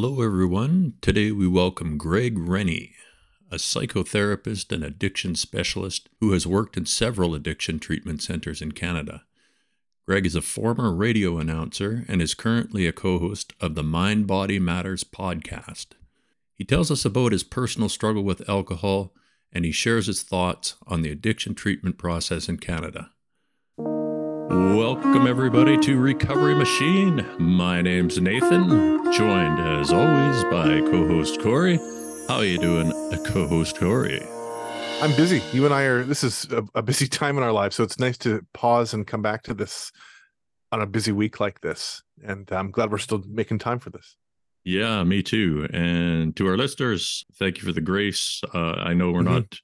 Hello, everyone. Today we welcome Greg Rennie, a psychotherapist and addiction specialist who has worked in several addiction treatment centers in Canada. Greg is a former radio announcer and is currently a co host of the Mind Body Matters podcast. He tells us about his personal struggle with alcohol and he shares his thoughts on the addiction treatment process in Canada. Welcome everybody to Recovery Machine. My name's Nathan, joined as always by co-host Corey. How are you doing, co-host Corey? I'm busy. You and I are. This is a, a, busy time in our lives, so it's nice to pause and come back to this on a busy week like this. And I'm glad we're still making time for this. Yeah, me too. And to our listeners, thank you for the grace. Uh, I know we're mm-hmm. not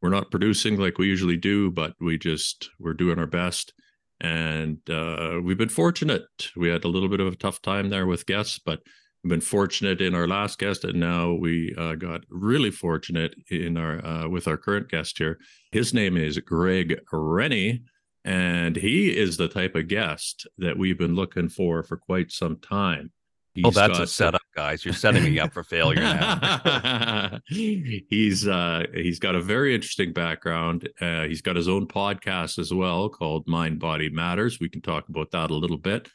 we're not producing like we usually do, but we just we're doing our best and uh, we've been fortunate. We had a little bit of a tough time there with guests, but we've been fortunate in our last guest, and now we uh, got really fortunate in our uh, with our current guest here. His name is Greg Rennie, and he is the type of guest that we've been looking for for quite some time. He's oh, that's got, a setup, guys. You're setting me up for failure now. he's uh, he's got a very interesting background. Uh, he's got his own podcast as well called Mind Body Matters. We can talk about that a little bit.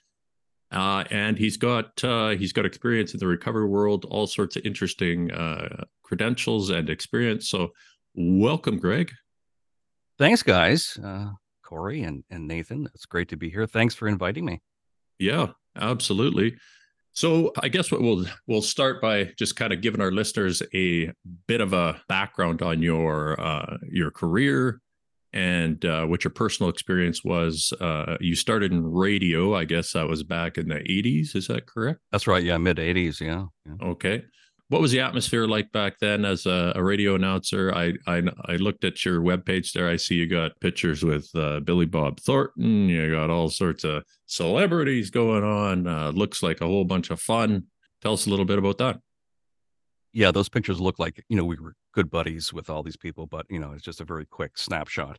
Uh, and he's got uh, he's got experience in the recovery world, all sorts of interesting uh, credentials and experience. So, welcome, Greg. Thanks, guys. Uh, Corey and and Nathan. It's great to be here. Thanks for inviting me. Yeah, absolutely. So I guess what we'll we'll start by just kind of giving our listeners a bit of a background on your uh, your career and uh, what your personal experience was. Uh, you started in radio, I guess that was back in the '80s. Is that correct? That's right. Yeah, mid '80s. Yeah. yeah. Okay what was the atmosphere like back then as a, a, radio announcer? I, I I looked at your webpage there. I see you got pictures with uh, Billy Bob Thornton. You got all sorts of celebrities going on. Uh, looks like a whole bunch of fun. Tell us a little bit about that. Yeah, those pictures look like you know we were good buddies with all these people, but you know it's just a very quick snapshot.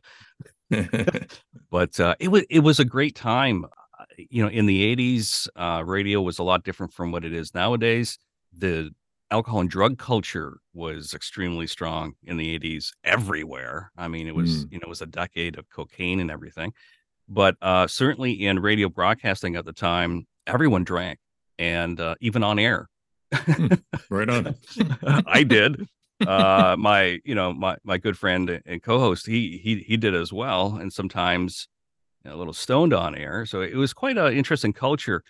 but uh, it was it was a great time. You know, in the '80s, uh, radio was a lot different from what it is nowadays. The alcohol and drug culture was extremely strong in the 80s everywhere. I mean, it was, mm. you know, it was a decade of cocaine and everything. But uh, certainly in radio broadcasting at the time, everyone drank and uh, even on air. Hmm. right on. I did. Uh, my, you know, my my good friend and co-host, he he he did as well, and sometimes you know, a little stoned on air. So it was quite an interesting culture.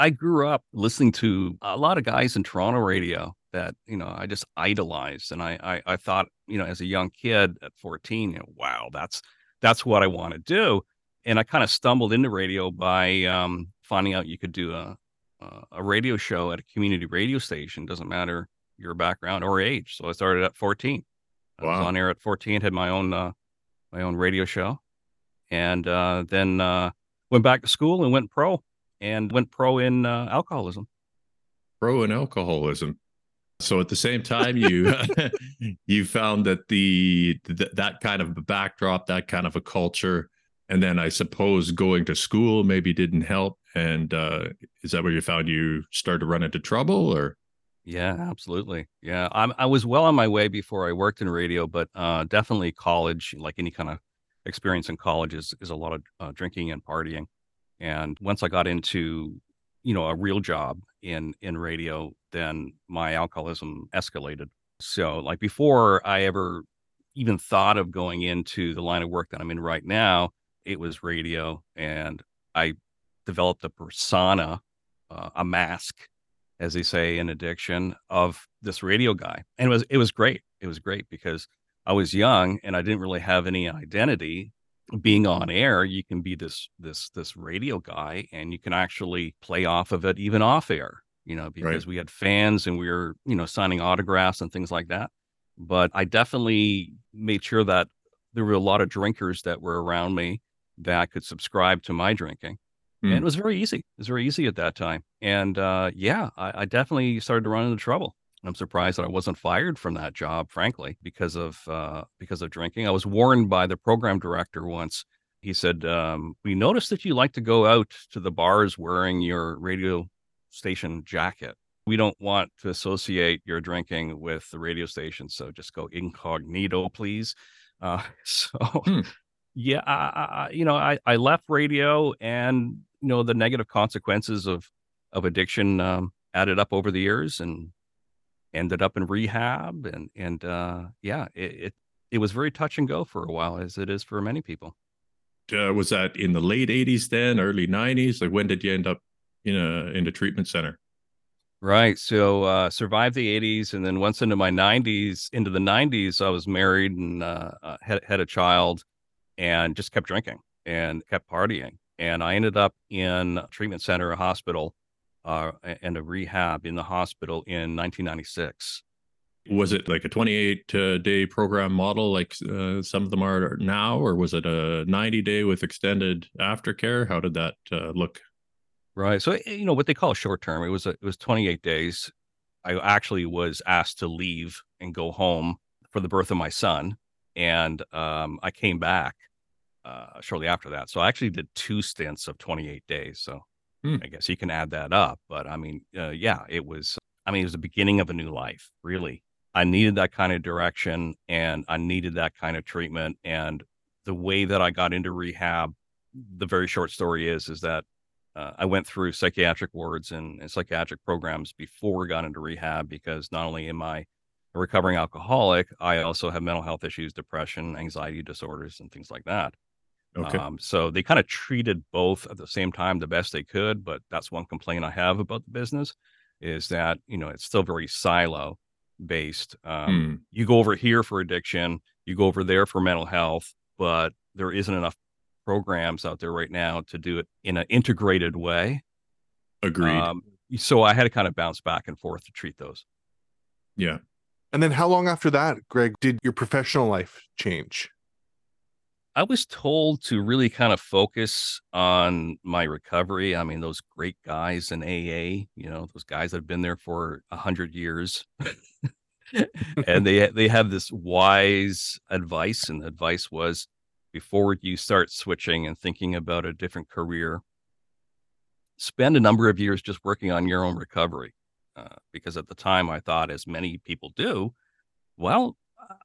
I grew up listening to a lot of guys in Toronto radio that you know I just idolized, and I I, I thought you know as a young kid at 14, you know, wow, that's that's what I want to do, and I kind of stumbled into radio by um, finding out you could do a a radio show at a community radio station. Doesn't matter your background or age. So I started at 14. Wow. I was on air at 14, had my own uh, my own radio show, and uh, then uh, went back to school and went pro and went pro in uh, alcoholism. Pro in alcoholism. So at the same time, you you found that the th- that kind of a backdrop, that kind of a culture, and then I suppose going to school maybe didn't help. And uh, is that where you found you started to run into trouble, or? Yeah, absolutely. Yeah, I'm, I was well on my way before I worked in radio, but uh, definitely college, like any kind of experience in college, is is a lot of uh, drinking and partying. And once I got into, you know, a real job in in radio, then my alcoholism escalated. So like before I ever even thought of going into the line of work that I'm in right now, it was radio and I developed a persona, uh, a mask, as they say in addiction, of this radio guy. And it was it was great. It was great because I was young and I didn't really have any identity being on air you can be this this this radio guy and you can actually play off of it even off air you know because right. we had fans and we were you know signing autographs and things like that but i definitely made sure that there were a lot of drinkers that were around me that could subscribe to my drinking mm. and it hmm. was very easy it was very easy at that time and uh, yeah I, I definitely started to run into trouble I'm surprised that I wasn't fired from that job, frankly, because of uh, because of drinking. I was warned by the program director once. He said, um, "We noticed that you like to go out to the bars wearing your radio station jacket." we don't want to associate your drinking with the radio station. So just go incognito, please. Uh, so, hmm. yeah, I, I, you know, I, I left radio and, you know, the negative consequences of, of addiction um, added up over the years and ended up in rehab. And, and uh, yeah, it, it, it was very touch and go for a while, as it is for many people. Uh, was that in the late 80s then, early 90s? Like when did you end up in a in a treatment center? Right. So uh, survived the 80s, and then once into my 90s, into the 90s, I was married and uh, uh, had had a child, and just kept drinking and kept partying. And I ended up in a treatment center, a hospital, uh, and a rehab in the hospital in 1996. Was it like a 28 uh, day program model, like uh, some of them are now, or was it a 90 day with extended aftercare? How did that uh, look? Right. So eh, you know what they call short term. It was a, it was 28 days. I actually was asked to leave and go home for the birth of my son, and um, I came back uh, shortly after that. So I actually did two stints of 28 days. So hmm. I guess you can add that up. But I mean, uh, yeah, it was. I mean, it was the beginning of a new life. Really, I needed that kind of direction, and I needed that kind of treatment. And the way that I got into rehab, the very short story is, is that uh, I went through psychiatric wards and, and, psychiatric programs before I got into rehab because not only am I a recovering alcoholic, I also have mental health issues, depression, anxiety disorders, and things like that. Okay. Um, so they kind of treated both at the same time the best they could. But that's one complaint I have about the business is that, you know, it's still very silo based. Um, hmm. You go over here for addiction, you go over there for mental health, but there isn't enough programs out there right now to do it in an integrated way. Agreed. Um, so I had to kind of bounce back and forth to treat those. Yeah. And then how long after that, Greg, did your professional life change? I was told to really kind of focus on my recovery. I mean, those great guys in AA, you know, those guys that have been there for a hundred years. and they they have this wise advice, and the advice was before you start switching and thinking about a different career, spend a number of years just working on your own recovery. Uh, because at the time I thought, as many people do, well,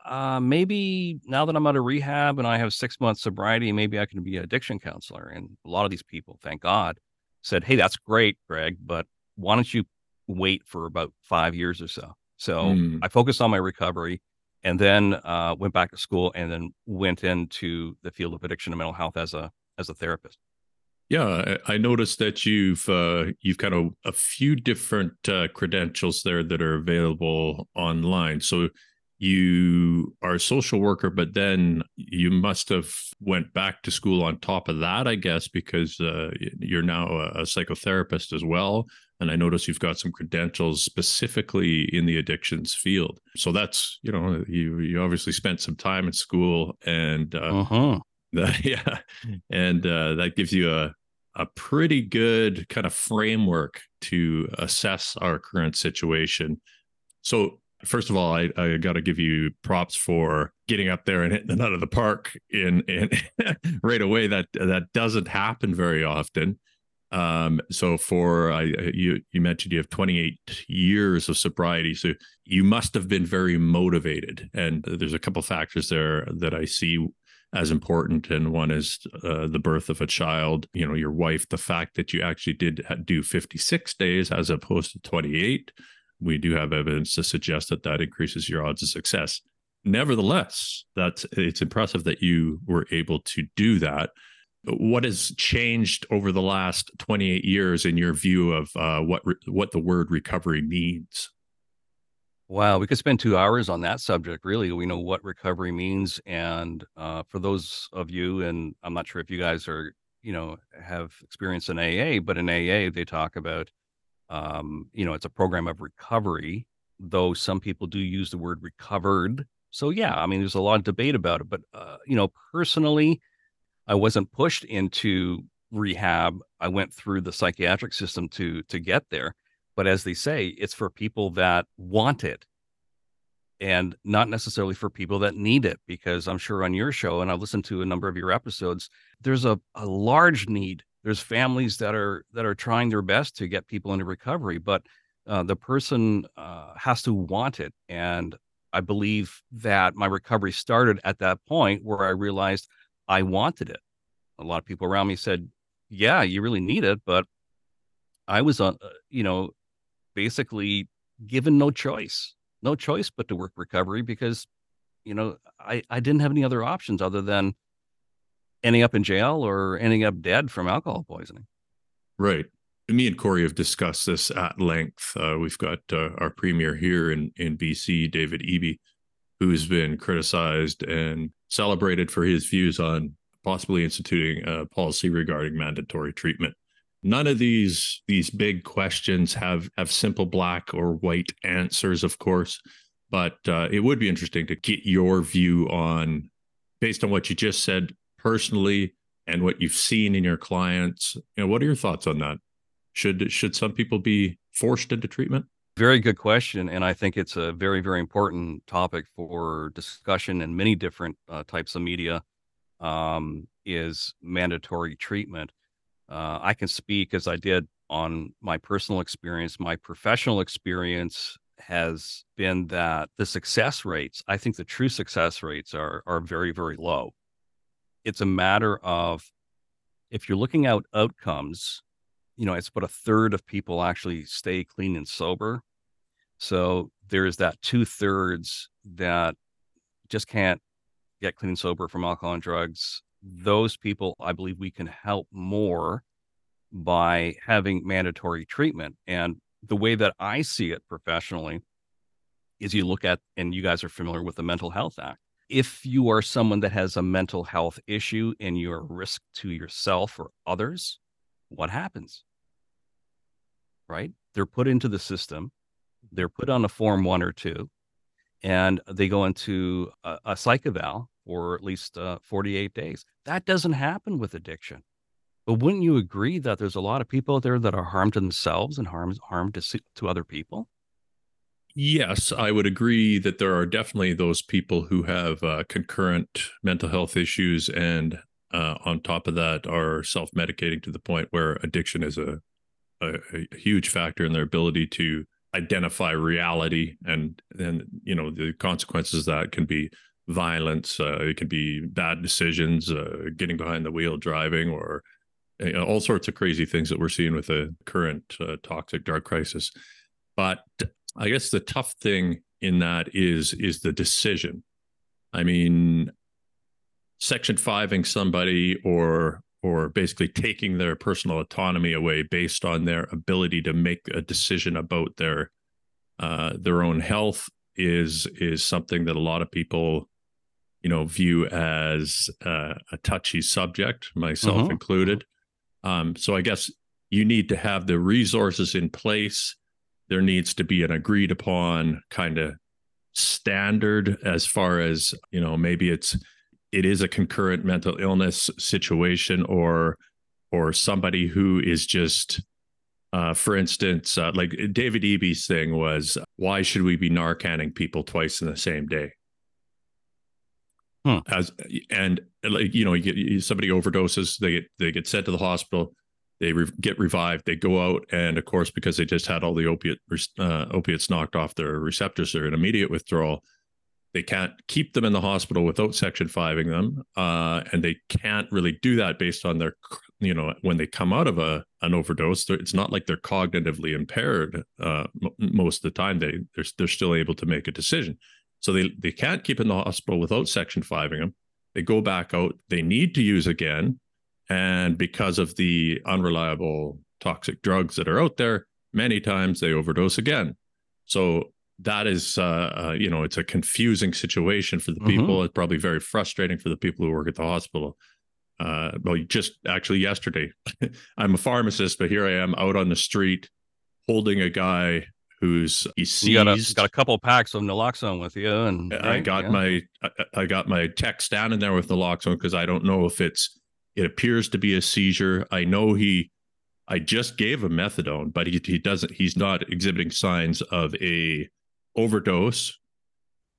uh, maybe now that I'm out of rehab and I have six months sobriety, maybe I can be an addiction counselor. And a lot of these people, thank God, said, Hey, that's great, Greg, but why don't you wait for about five years or so? So mm. I focused on my recovery and then uh, went back to school and then went into the field of addiction and mental health as a as a therapist. Yeah, I noticed that you've uh, you've kind of a few different uh, credentials there that are available online. So you are a social worker, but then you must have went back to school on top of that, I guess, because uh, you're now a, psychotherapist as well. And I notice you've got some credentials specifically in the addictions field. So that's you know you you obviously spent some time in school, and uh, uh-huh. that, yeah, and uh, that gives you a a pretty good kind of framework to assess our current situation. So first of all, I, I got to give you props for getting up there and hitting it out of the park in, in right away. That that doesn't happen very often. Um, so for I you you mentioned you have 28 years of sobriety, so you must have been very motivated. And there's a couple factors there that I see as important and one is uh, the birth of a child you know your wife the fact that you actually did do 56 days as opposed to 28 we do have evidence to suggest that that increases your odds of success. Nevertheless, that's it's impressive that you were able to do that. What has changed over the last 28 years in your view of uh, what re- what the word recovery means? Wow, we could spend two hours on that subject. Really, we know what recovery means, and uh, for those of you, and I'm not sure if you guys are, you know, have experience in AA, but in AA they talk about um, you know, it's a program of recovery, though some people do use the word recovered. So yeah, I mean, there's a lot of debate about it. But uh, you know, personally, I wasn't pushed into rehab. I went through the psychiatric system to to get there. But as they say, it's for people that want it and not necessarily for people that need it because i'm sure on your show and i've listened to a number of your episodes there's a, a large need there's families that are that are trying their best to get people into recovery but uh, the person uh, has to want it. And I believe that my recovery started at that point where I realized I wanted it. A lot of people around me said, "Yeah, you really need it," but I was on, uh, you know, basically given no choice, no choice but to work recovery because, you know, I I didn't have any other options other than ending up in jail or ending up dead from alcohol poisoning. Right. Me and Corey have discussed this at length. Uh, we've got uh, our premier here in in BC, David Eby, who's been criticized and celebrated for his views on possibly instituting a policy regarding mandatory treatment. None of these these big questions have have simple black or white answers, of course, but uh, it would be interesting to get your view on, based on what you just said personally and what you've seen in your clients. You know, what are your thoughts on that? Should should some people be forced into treatment? Very good question, and I think it's a very very important topic for discussion in many different uh, types of media. Um, is mandatory treatment. Uh, I can speak as I did on my personal experience. My professional experience has been that the success rates, I think the true success rates are are very very low. It's a matter of if you're looking at outcomes, you know, it's about a third of people actually stay clean and sober. So there's that two thirds that just can't get clean and sober from alcohol and drugs. Those people, I believe we can help more by having mandatory treatment. And the way that I see it professionally is you look at, and you guys are familiar with the Mental Health Act. If you are someone that has a mental health issue and you're a risk to yourself or others, what happens? Right? They're put into the system, they're put on a form one or two, and they go into a, a psych eval for at least uh, 48 days. That doesn't happen with addiction. But wouldn't you agree that there's a lot of people out there that are harmed to themselves and harm harmed to to other people? Yes, I would agree that there are definitely those people who have uh, concurrent mental health issues, and uh, on top of that, are self medicating to the point where addiction is a, a, a huge factor in their ability to identify reality, and and you know the consequences of that can be violence, uh, it can be bad decisions, uh, getting behind the wheel driving, or you know, all sorts of crazy things that we're seeing with the current uh, toxic drug crisis. But I guess the tough thing in that is is the decision. I mean, section fiving somebody or or basically taking their personal autonomy away based on their ability to make a decision about their uh, their own health is is something that a lot of people you know view as uh, a touchy subject myself mm-hmm. included um, so I guess you need to have the resources in place. There needs to be an agreed upon kind of standard as far as, you know, maybe it's it is a concurrent mental illness situation or or somebody who is just uh, for instance, uh, like David Eby's thing was, why should we be Narcaning people twice in the same day? Hmm. As and like you know, you get, somebody overdoses, they get they get sent to the hospital, they re- get revived, they go out, and of course, because they just had all the opiate uh, opiates knocked off their receptors, they're in immediate withdrawal. They can't keep them in the hospital without Section 5ing them, uh, and they can't really do that based on their, you know, when they come out of a an overdose. It's not like they're cognitively impaired. Uh, m- most of the time, they they're they're still able to make a decision. So they, they can't keep in the hospital without Section 5ing them. They go back out. They need to use again. And because of the unreliable toxic drugs that are out there, many times they overdose again. So that is, uh, uh, you know, it's a confusing situation for the mm-hmm. people. It's probably very frustrating for the people who work at the hospital. Uh, well, just actually yesterday, I'm a pharmacist, but here I am out on the street holding a guy who's he's you got a, got a couple packs of naloxone with you and right? i got yeah. my I, I, got my tech standing there with naloxone because i don't know if it's it appears to be a seizure. I know he i just gave him methadone but he, he doesn't he's not exhibiting signs of a overdose.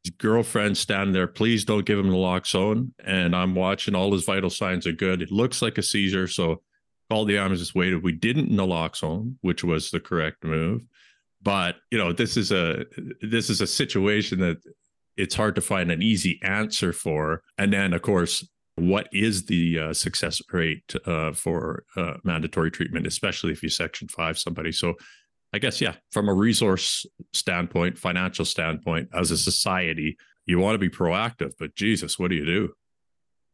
His girlfriend standing there please don't give him naloxone and i'm watching all his vital signs are good. It looks like a seizure so called the ambulance waited we didn't naloxone which was the correct move but you know this is a this is a situation that it's hard to find an easy answer for. And then of course what is the uh, success rate uh, for uh, mandatory treatment especially if you section 5 somebody so i guess yeah from a resource standpoint financial standpoint as a society you want to be proactive but jesus what do you do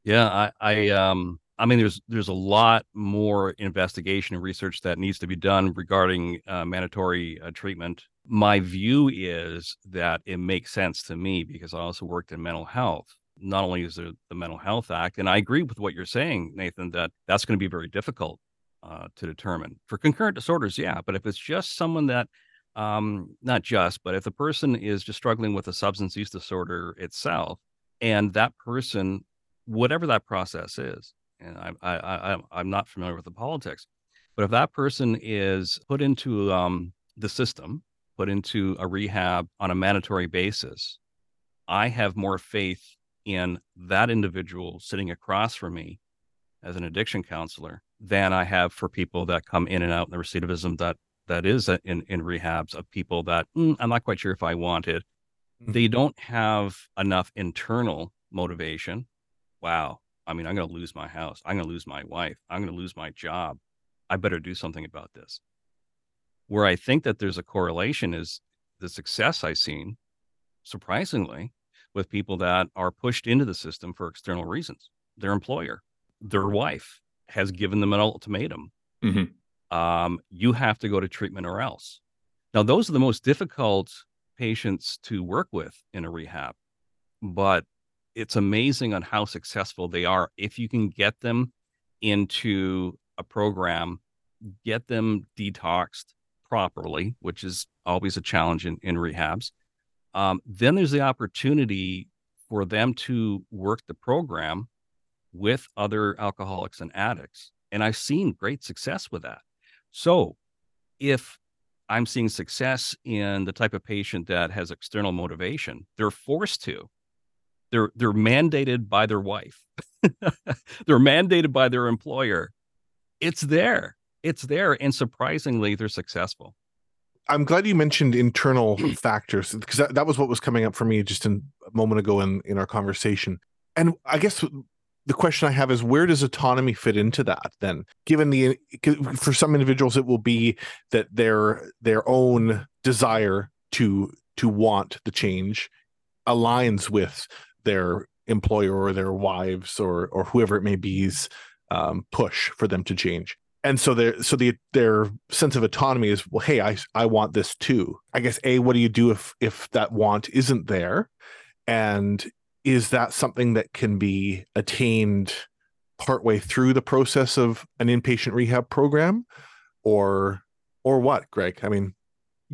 yeah i i um I mean, there's there's a lot more investigation and research that needs to be done regarding uh, mandatory uh, treatment. My view is that it makes sense to me because I also worked in mental health. Not only is there the Mental Health Act, and I agree with what you're saying, Nathan, that that's going to be very difficult uh, to determine for concurrent disorders. Yeah, but if it's just someone that, um, not just, but if the person is just struggling with a substance use disorder itself, and that person, whatever that process is, and I, I, I I'm not familiar with the politics, but if that person is put into um, the system, put into a rehab on a mandatory basis, I have more faith in that individual sitting across from me as an addiction counselor than I have for people that come in and out in the recidivism that that is in in rehabs of people that mm, I'm not quite sure if I wanted. Mm-hmm. They don't have enough internal motivation. Wow, I mean, I'm going to lose my house. I'm going to lose my wife. I'm going to lose my job. I better do something about this. Where I think that there's a correlation is the success I've seen, surprisingly, with people that are pushed into the system for external reasons. Their employer, their wife has given them an ultimatum. Mm-hmm. Um, you have to go to treatment or else. Now, those are the most difficult patients to work with in a rehab, but it's amazing on how successful they are if you can get them into a program, get them detoxed properly, which is always a challenge in, in rehabs. Um, then there's the opportunity for them to work the program with other alcoholics and addicts. And I've seen great success with that. So if I'm seeing success in the type of patient that has external motivation, they're forced to they're they're mandated by their wife. they're mandated by their employer. It's there. It's there. And surprisingly, they're successful. I'm glad you mentioned internal factors because that, that was what was coming up for me just in, a moment ago in, in our conversation. And I guess the question I have is where does autonomy fit into that then? Given the for some individuals it will be that their their own desire to to want the change aligns with their employer or their wives or or whoever it may be's um, push for them to change and so their so the their sense of autonomy is well hey i i want this too. I guess a what do you do if if that want isn't there? And is that something that can be attained partway through the process of an inpatient rehab program? Or or what greg? I mean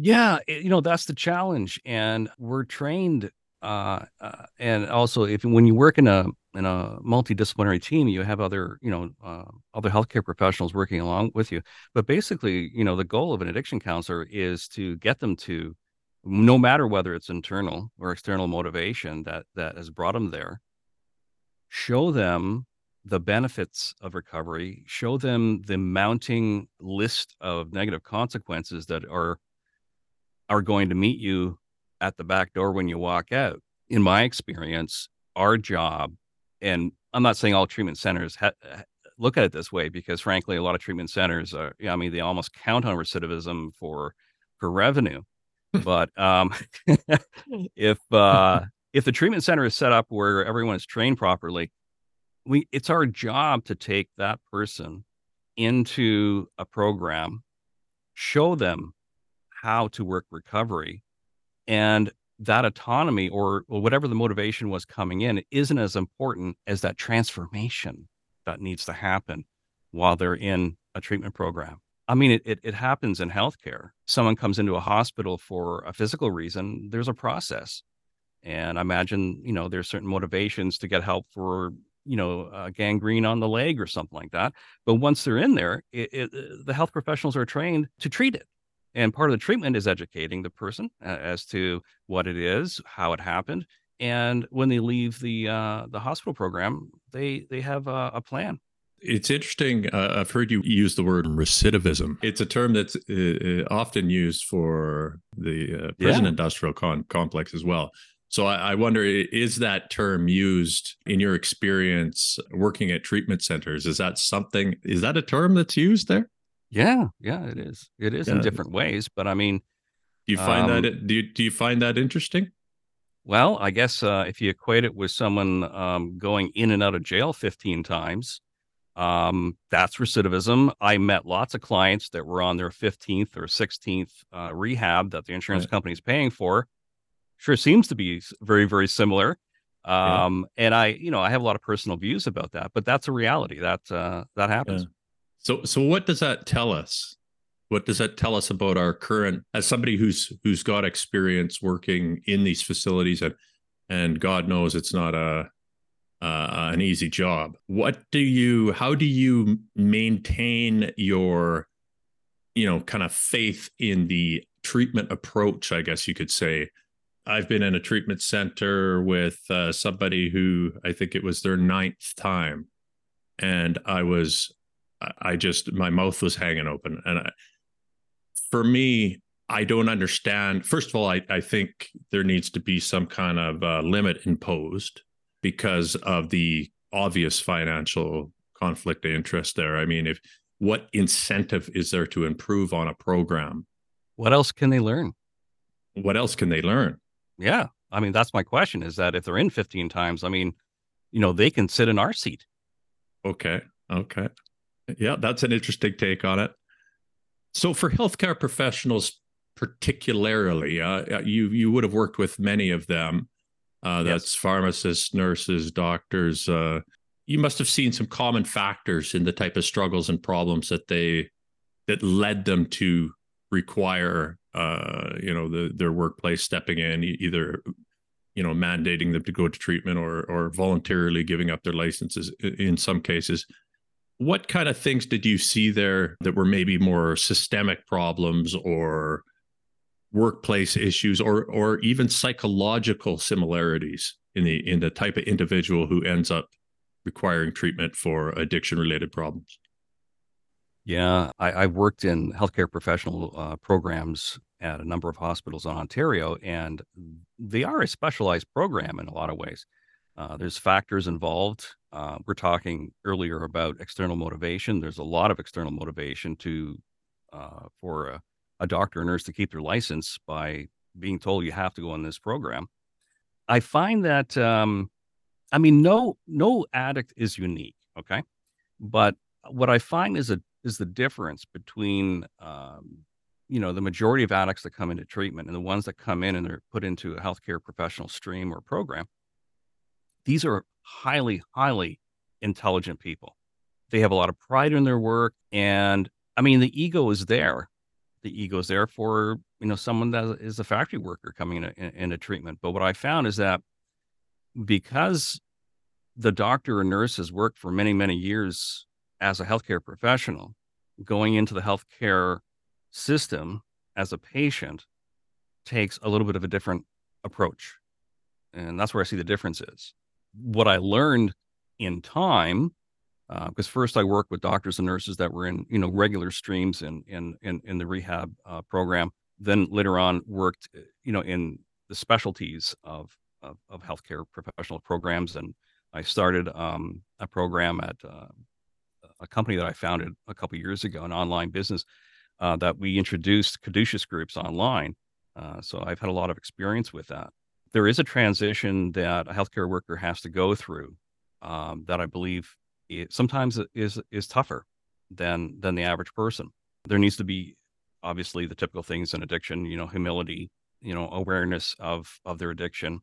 yeah you know that's the challenge. And we're trained uh, uh, and also if when you work in a in a multidisciplinary team, you have other you know uh, other healthcare professionals working along with you. But basically, you know, the goal of an addiction counselor is to get them to, no matter whether it's internal or external motivation that that has brought them there, show them the benefits of recovery, show them the mounting list of negative consequences that are are going to meet you at the back door when you walk out. In my experience, our job, and I'm not saying all treatment centers ha- look at it this way because, frankly, a lot of treatment centers are, I mean, they almost count on recidivism for for revenue. but um, if uh, if the treatment center is set up where everyone is trained properly, we it's our job to take that person into a program, show them how to work recovery, and that autonomy or, whatever the motivation was coming in isn't as important as that transformation that needs to happen while they're in a treatment program. I mean, it, it, it, happens in healthcare. Someone comes into a hospital for a physical reason, there's a process. And I imagine, you know, there's certain motivations to get help for, you know, gangrene on the leg or something like that. But once they're in there, it, it, the health professionals are trained to treat it. And part of the treatment is educating the person uh, as to what it is, how it happened, and when they leave the uh, the hospital program, they they have a, a plan It's interesting. Uh, I've heard you use the word recidivism. It's a term that's uh, uh often used for the uh, prison yeah. industrial con- complex as well. So I, I, wonder, is that term used in your experience working at treatment centers? Is that something? Is that a term that's used there? Yeah, yeah, it is. It is yeah. in different ways, but I mean, do you find um, that do you, do you find that interesting? Well, I guess uh, if you equate it with someone um, going in and out of jail 15 times, um, that's recidivism. I met lots of clients that were on their 15th or 16th uh, rehab that the insurance right. company is paying for. Sure seems to be very, very similar. Um, yeah. And I, you know, I have a lot of personal views about that, but that's a reality that uh, that happens. Yeah. So, so what does that tell us? What does that tell us about our current, as somebody who's who's got experience working in these facilities and and God knows it's not a uh, an easy job. What do you, how do you maintain your, you know, kind of faith in the treatment approach? I guess you could say. I've been in a treatment center with uh, somebody who I think it was their ninth time, and I was, I just my mouth was hanging open, and I, for me, I don't understand. First of all, I, I think there needs to be some kind of uh, limit imposed because of the obvious financial conflict of interest there. I mean, if what incentive is there to improve on a program? What else can they learn? What else can they learn? Yeah. I mean, that's my question is that if they're in 15 times, I mean, you know, they can sit in our seat. Okay. Okay. Yeah, that's an interesting take on it. So for healthcare professionals particularly, uh, you you would have worked with many of them. Uh, that's yes. pharmacists, nurses, doctors. Uh, you must have seen some common factors in the type of struggles and problems that they that led them to require, uh, you know, the, their workplace stepping in, either you know mandating them to go to treatment or or voluntarily giving up their licenses in some cases. What kind of things did you see there that were maybe more systemic problems or workplace issues or or even psychological similarities in the in the type of individual who ends up requiring treatment for addiction related problems? Yeah I, have worked in healthcare professional uh, programs at a number of hospitals in ontario and they are a specialized program in a lot of ways uh, there's factors involved uh, we're talking earlier about external motivation there's a lot of external motivation to uh, for a a doctor or nurse to keep their license by being told you have to go on this program. I find that um, I mean no no addict is unique, okay? But what I find is a is the difference between um, you know the majority of addicts that come into treatment and the ones that come in and they're put into a healthcare professional stream or program. These are highly highly intelligent people. They have a lot of pride in their work and I mean the ego is there the ego is there for you know someone that is a factory worker coming into, a treatment. But what I found is that because the doctor or nurse has worked for many many years as a healthcare professional, going into the healthcare system as a patient takes a little bit of a different approach, and that's where I see the difference is. What I learned in time because uh, first I worked with doctors and nurses that were in you know regular streams in in in, in the rehab uh, program. Then later on worked uh, you know in the specialties of of, of healthcare professional programs, and I started um, a program at uh, a company that I founded a couple years ago, an online business uh, that we introduced caduceus groups online. Uh, so I've had a lot of experience with that. There is a transition that a healthcare worker has to go through um, that I believe it sometimes is is tougher than than the average person. There needs to be obviously the typical things in addiction, you know, humility, you know, awareness of of their addiction,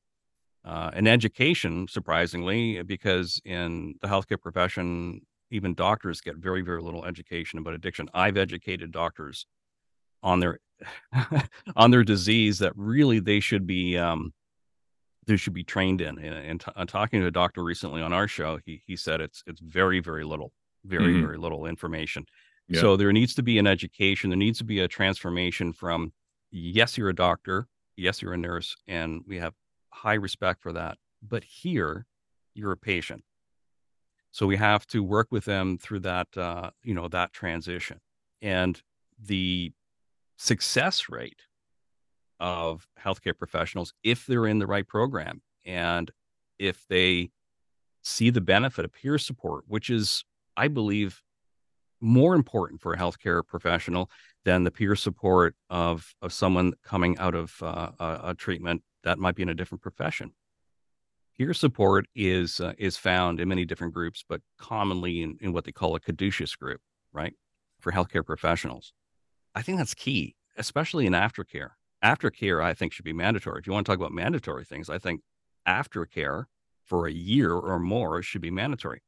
uh, and education. Surprisingly, because in the healthcare profession, even doctors get very very little education about addiction. I've educated doctors on their on their disease that really they should be um, they should be trained in. And, and t- uh, talking to a doctor recently on our show, he he said it's it's very very little, very mm-hmm. very little information. Yeah. So there needs to be an education. There needs to be a transformation from yes, you're a doctor, yes, you're a nurse, and we have high respect for that. But here, you're a patient. So we have to work with them through that, uh, you know, that transition. And the success rate of healthcare professionals, if they're in the right program and if they see the benefit of peer support, which is, I believe, more important for a healthcare professional than the peer support of of someone coming out of uh, a, a, treatment that might be in a different profession. Peer support is uh, is found in many different groups, but commonly in, in what they call a caduceus group, right, for healthcare professionals. I think that's key, especially in aftercare. Aftercare, I think, should be mandatory. If you want to talk about mandatory things, I think aftercare for a year or more should be mandatory.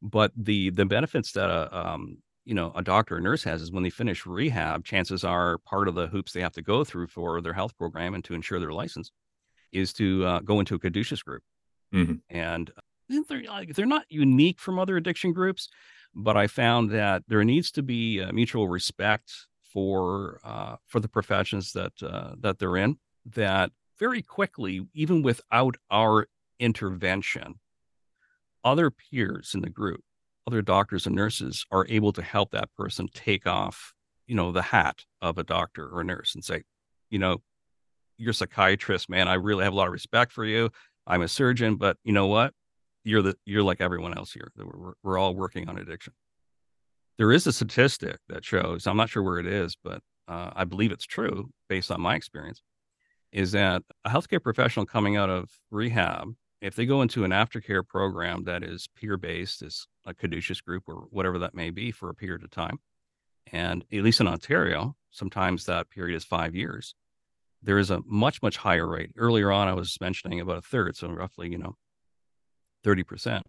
But the the benefits that a um, you know a doctor or nurse has is when they finish rehab, chances are part of the hoops they have to go through for their health program and to ensure their license is to uh, go into a caduceus group Mm-hmm. And uh, they're like they're not unique from other addiction groups, but I found that there needs to be a mutual respect for uh, for the professions that uh, that they're in. That very quickly, even without our intervention, other peers in the group, other doctors and nurses, are able to help that person take off, you know, the hat of a doctor or a nurse and say, you know, you're a psychiatrist, man. I really have a lot of respect for you. I'm a surgeon, but you know what? You're the you're like everyone else here. We're, we're all working on addiction. There is a statistic that shows. I'm not sure where it is, but uh, I believe it's true based on my experience. Is that a healthcare professional coming out of rehab, if they go into an aftercare program that is peer based, is a caduceus group or whatever that may be for a period of time, and at least in Ontario, sometimes that period is five years there is a much much higher rate earlier on i was mentioning about a third so roughly you know 30%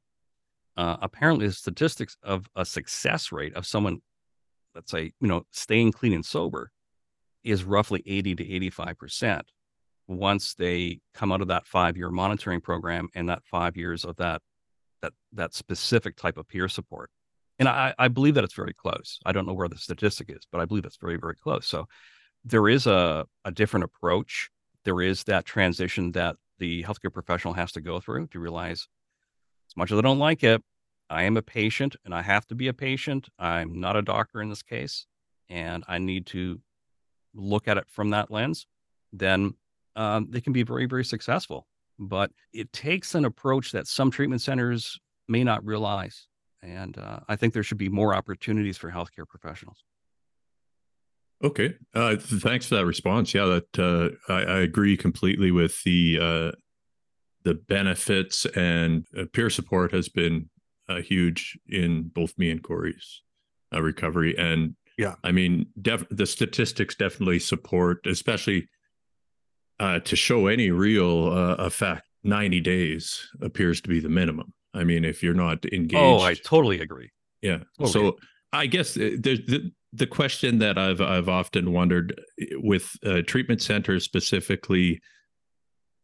uh, apparently the statistics of a success rate of someone let's say you know staying clean and sober is roughly 80 to 85% once they come out of that five year monitoring program and that five years of that that that specific type of peer support. And I, I believe that it's very close. I don't know where the statistic is but i believe it's very very close. So there is a, a different approach. There is that transition that the healthcare professional has to go through to realize, as much as I don't like it, I am a patient and I have to be a patient. I'm not a doctor in this case, and I need to look at it from that lens. Then um, they can be very, very successful. But it takes an approach that some treatment centers may not realize. And uh, I think there should be more opportunities for healthcare professionals. Okay. Uh, thanks for that response. Yeah, that uh, I, I, agree completely with the uh, the benefits and uh, peer support has been uh, huge in both me and Corey's uh, recovery. And yeah, I mean, def- the statistics definitely support, especially to show any real effect. Ninety days appears to be the minimum. I mean, if you're not engaged. Oh, I totally agree. Yeah. Totally. So I guess there's the question that I've I've often wondered with uh, treatment centers specifically,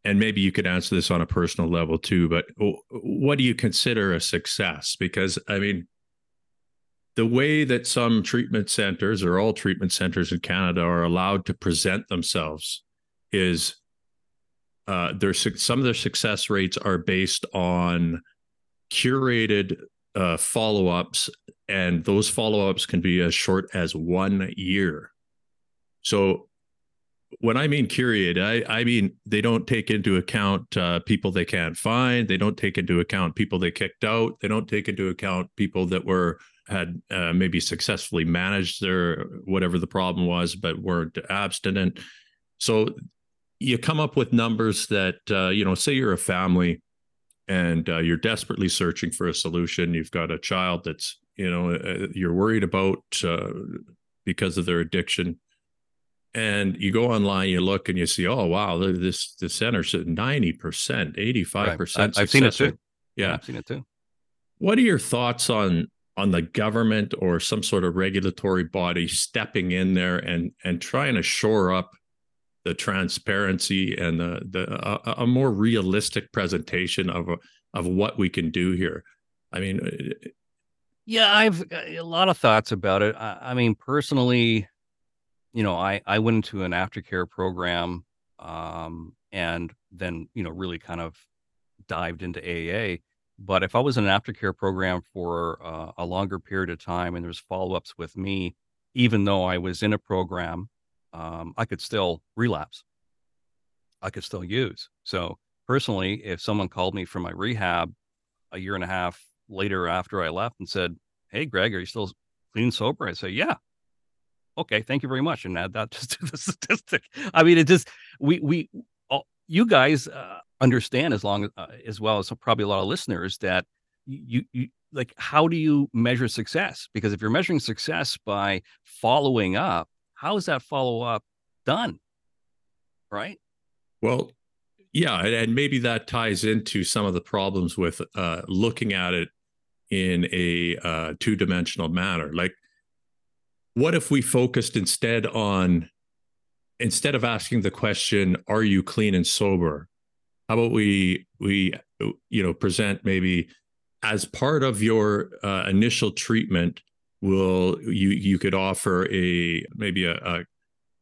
and maybe you could answer this on a personal level too. But what do you consider a success? Because I mean, the way that some treatment centers or all treatment centers in Canada are allowed to present themselves is uh, their some of their success rates are based on curated uh, follow ups, and those follow ups can be as short as one year. So, when I mean curated, I, I mean they don't take into account uh, people they can't find. They don't take into account people they kicked out. They don't take into account people that were had uh, maybe successfully managed their whatever the problem was, but weren't abstinent. So you come up with numbers that uh, you know. Say you're a family and uh, you're desperately searching for a solution you've got a child that's you know uh, you're worried about uh, because of their addiction and you go online you look and you see oh wow this the center's at 90% 85% i've seen it too yeah. i've seen it too what are your thoughts on on the government or some sort of regulatory body stepping in there and and trying to shore up the transparency and the the a, a more realistic presentation of of what we can do here. I mean, uh, yeah, I've a lot of thoughts about it. I, I mean, personally, you know, I I went into an aftercare program, um, and then you know really kind of dived into AA But if I was in an aftercare program for uh, a longer period of time and there's follow ups with me, even though I was in a program, um, I could still relapse. I could still use. So personally, if someone called me from my rehab a year and a half later after I left and said, "Hey, Greg, are you still clean sober?" I say, "Yeah." Okay, thank you very much, and add that just to the statistic. I mean, it just we we all, you guys uh, understand as long uh, as well as probably a lot of listeners that you you like how do you measure success? Because if you're measuring success by following up, how is that follow up done? Right. Well, yeah, and maybe that ties into some of the problems with uh, looking at it in a uh, two dimensional manner. Like, what if we focused instead on, instead of asking the question, "Are you clean and sober?" How about we we you know present maybe as part of your uh, initial treatment, will you you could offer a maybe a, a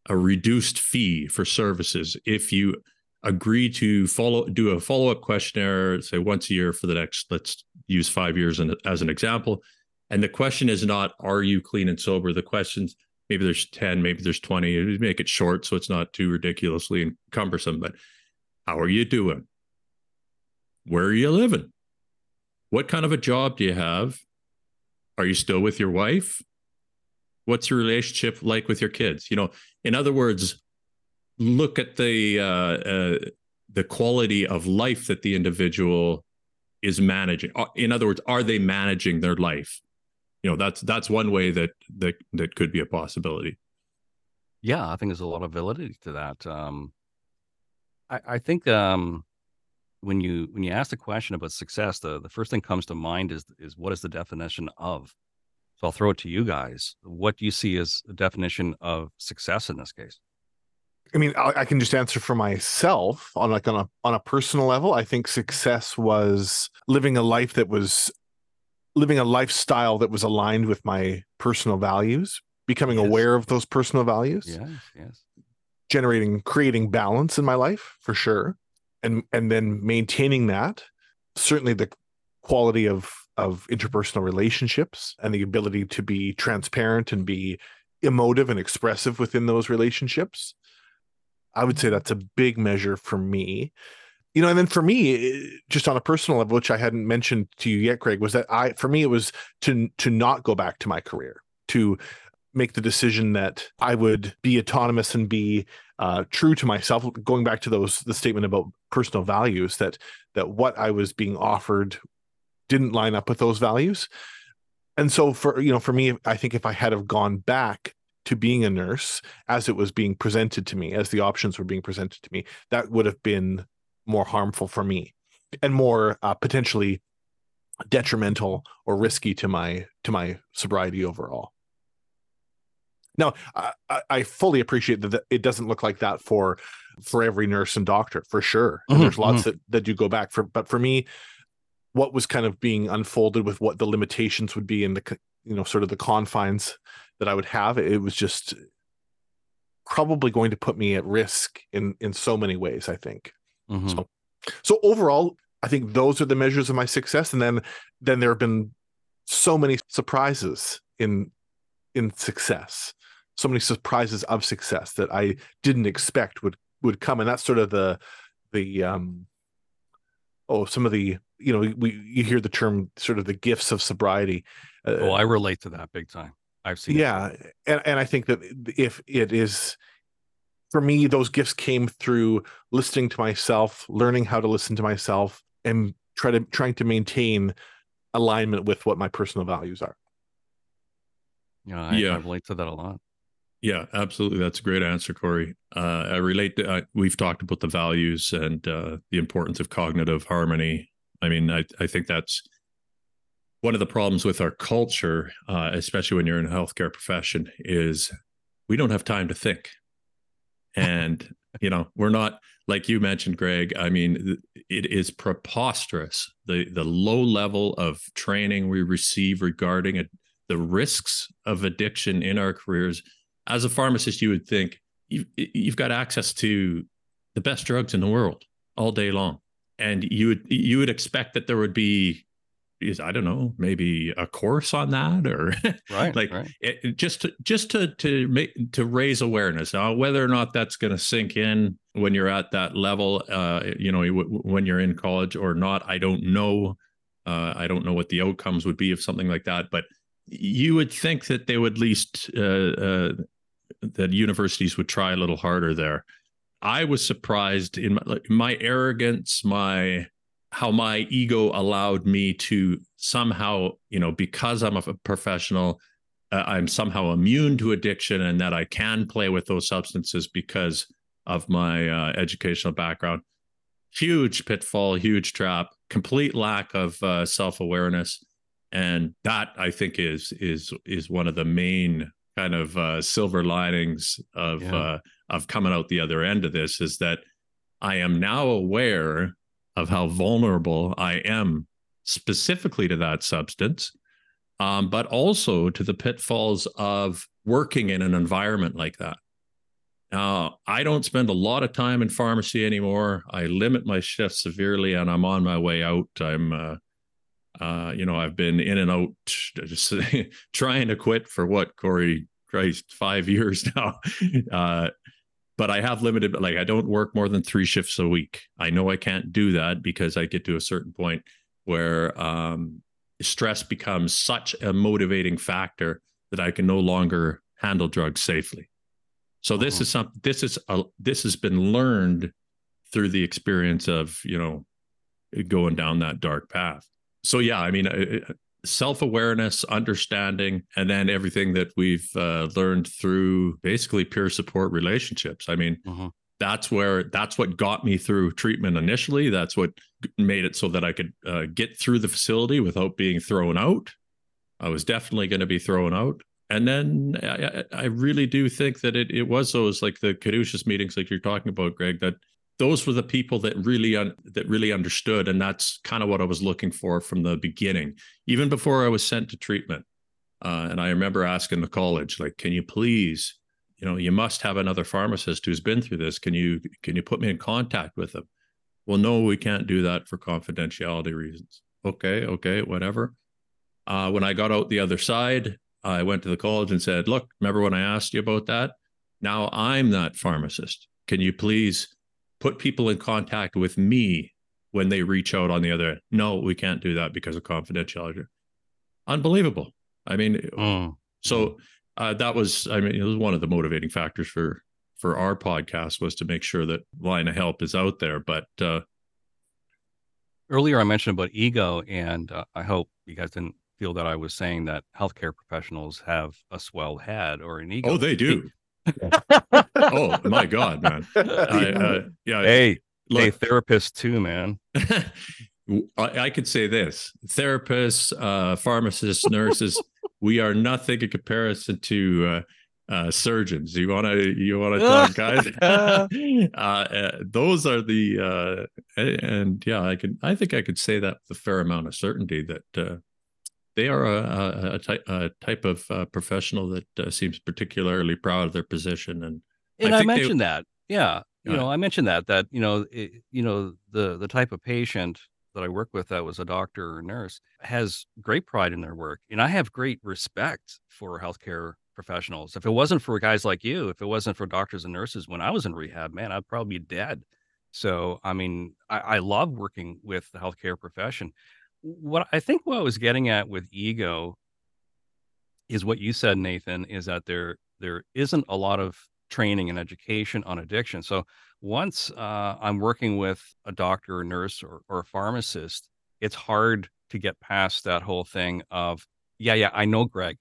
a reduced fee for services if you agree to follow do a follow-up questionnaire say once a year for the next let's use five years as an example and the question is not are you clean and sober? The questions maybe there's 10 maybe there's 20 make it short so it's not too ridiculously cumbersome but how are you doing? Where are you living? What kind of a job do you have? Are you still with your wife? What's your relationship like with your kids? You know in other words look at the uh, uh, the quality of life that the individual is managing. Uh, in other words, are they managing their life? You know, that's that's one way that that that could be a possibility. Yeah, I think there's a lot of validity to that. Um, I, I think um, when you when you ask the question about success, the the first thing comes to mind is is what is the definition of? So I'll throw it to you guys. What do you see as the definition of success in this case? I mean, I, I, can just answer for myself on like on a on a personal level. I think success was living a life that was living a lifestyle that was aligned with my personal values, becoming yes. aware of those personal values. Yes, yes. Generating creating balance in my life for sure. And and then maintaining that. Certainly the quality of of interpersonal relationships and the ability to be transparent and be emotive and expressive within those relationships I would say that's a big measure for me. You know, and then for me, just on a personal level, which I hadn't mentioned to you yet, Greg, was that I, for me, it was to to not go back to my career, to make the decision that I would be autonomous and be uh, true to myself. Going back to those the statement about personal values, that that what I was being offered didn't line up with those values, and so for you know, for me, I think if I had have gone back to being a nurse as it was being presented to me, as the options were being presented to me, that would have been more harmful for me and more uh, potentially detrimental or risky to my to my sobriety overall. Now, I, I fully appreciate that it doesn't look like that for for every nurse and doctor, for sure. Mm-hmm, there's lots mm-hmm. that, that do go back for, but for me, what was kind of being unfolded with what the limitations would be in the you know sort of the confines that I would have, it was just probably going to put me at risk in in so many ways. I think. Mm-hmm. So, so overall, I think those are the measures of my success. And then then there have been so many surprises in in success, so many surprises of success that I didn't expect would would come, and that's sort of the the um oh some of the you know we you hear the term sort of the gifts of sobriety. Uh, oh, I relate to that big time. I've seen. Yeah, and and I think that if it is for me, those gifts came through listening to myself, learning how to listen to myself, and try to trying to maintain alignment with what my personal values are. Yeah, I, yeah. I relate to that a lot. Yeah, absolutely. That's a great answer, Corey. Uh, I relate to, uh, we've talked about the values and uh, the importance of cognitive harmony. I mean, I, I think that's one of the problems with our culture, uh, especially when you're in a healthcare profession, is we don't have time to think. And, you know, we're not, like you mentioned, Greg, I mean, it is preposterous the, the low level of training we receive regarding it, the risks of addiction in our careers. As a pharmacist, you would think you've, you've got access to the best drugs in the world all day long. And you would you would expect that there would be is I don't know, maybe a course on that or right, like right. It, just to just to to make to raise awareness. Now, whether or not that's going to sink in when you're at that level, uh, you know, when you're in college or not, I don't know. Uh, I don't know what the outcomes would be of something like that, but you would think that they would at least uh, uh, that universities would try a little harder there. I was surprised in my, my arrogance, my how my ego allowed me to somehow, you know, because I'm a professional, uh, I'm somehow immune to addiction and that I can play with those substances because of my uh, educational background. Huge pitfall, huge trap, complete lack of uh, self awareness, and that I think is is is one of the main kind of uh, silver linings of yeah. Uh, of coming out the other end of this is that I am now aware of how vulnerable I am specifically to that substance, um, but also to the pitfalls of working in an environment like that. Now, I don't spend a lot of time in pharmacy anymore. I limit my shifts severely, and I'm on my way out. I'm, uh, uh, you know, I've been in and out, just trying to quit for what Corey Christ five years now. Uh, but I have limited, like I don't work more than three shifts a week. I know I can't do that because I get to a certain point where um, stress becomes such a motivating factor that I can no longer handle drugs safely. So this uh-huh. is something. This is a, this has been learned through the experience of you know going down that dark path. So yeah, I mean, self awareness, understanding, and then everything that we've uh, learned through basically peer support relationships. I mean, uh-huh. that's where that's what got me through treatment initially. That's what made it so that I could uh, get through the facility without being thrown out. I was definitely going to be thrown out. And then I, I, really do think that it, it was those like the caduceus meetings, like you're talking about, Greg, that those were the people that really un- that really understood and that's kind of what i was looking for from the beginning even before i was sent to treatment. Uh, and i remember asking the college like can you please you know you must have another pharmacist who's been through this. Can you can you put me in contact with them? Well no we can't do that for confidentiality reasons. Okay okay whatever. Uh, when i got out the other side i went to the college and said look remember when i asked you about that? Now i'm that pharmacist. Can you please put people in contact with me when they reach out on the other end. No, we can't do that because of confidentiality. Unbelievable. I mean, mm. so uh, that was, I mean, it was one of the motivating factors for for our podcast was to make sure that line of help is out there. But uh, earlier, I mentioned about ego, and uh, I hope you guys didn't feel that I was saying that healthcare professionals have a swell head or an ego. Oh, they do oh my god, man! I, uh, yeah. Hey, look, hey, therapist too, man. I, I, could say this: therapists, uh, pharmacists, nurses. we are nothing in comparison to uh, uh, surgeons. You want to you want to talk, guys? uh, uh, those are the uh, and yeah, I can. I think I could say that with a fair amount of certainty that uh, they are a, a, type, a type of uh, professional that uh, seems particularly proud of their position and and I, I mentioned they, that. Yeah you know I mentioned that that you know it, you know the the type of patient that I work with that was a doctor or nurse has great pride in their work. And I have great respect for healthcare professionals. If it wasn't for guys like you if it wasn't for doctors and nurses when I was in rehab man I'd probably be dead. So I mean I, I love working with the healthcare profession what I think what I was getting at with ego is what you said, Nathan, is that there there isn't a lot of training and education on addiction. So once uh, I'm working with a doctor or nurse or, or a pharmacist, it's hard to get past that whole thing of, yeah, yeah, I know, Greg.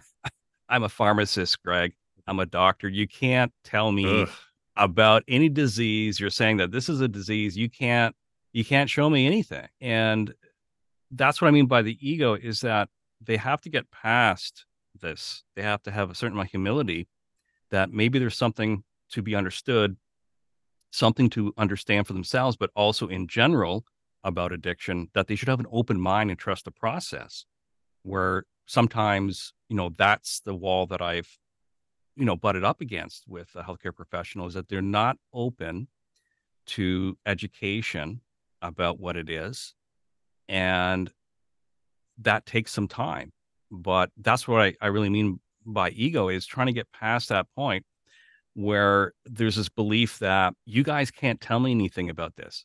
I'm a pharmacist, Greg. I'm a doctor. You can't tell me Ugh. about any disease. You're saying that this is a disease. You can't you can't show me anything. And that's what I mean by the ego is that they have to get past this. They have to have a certain amount of humility that maybe there's something to be understood, something to understand for themselves, but also in general about addiction, that they should have an open mind and trust the process. Where sometimes, you know, that's the wall that I've, you know, butted up against with a healthcare professional is that they're not open to education about what it is and that takes some time. But that's what I, I really mean by ego is trying to get past that point where there's this belief that you guys can't tell me anything about this.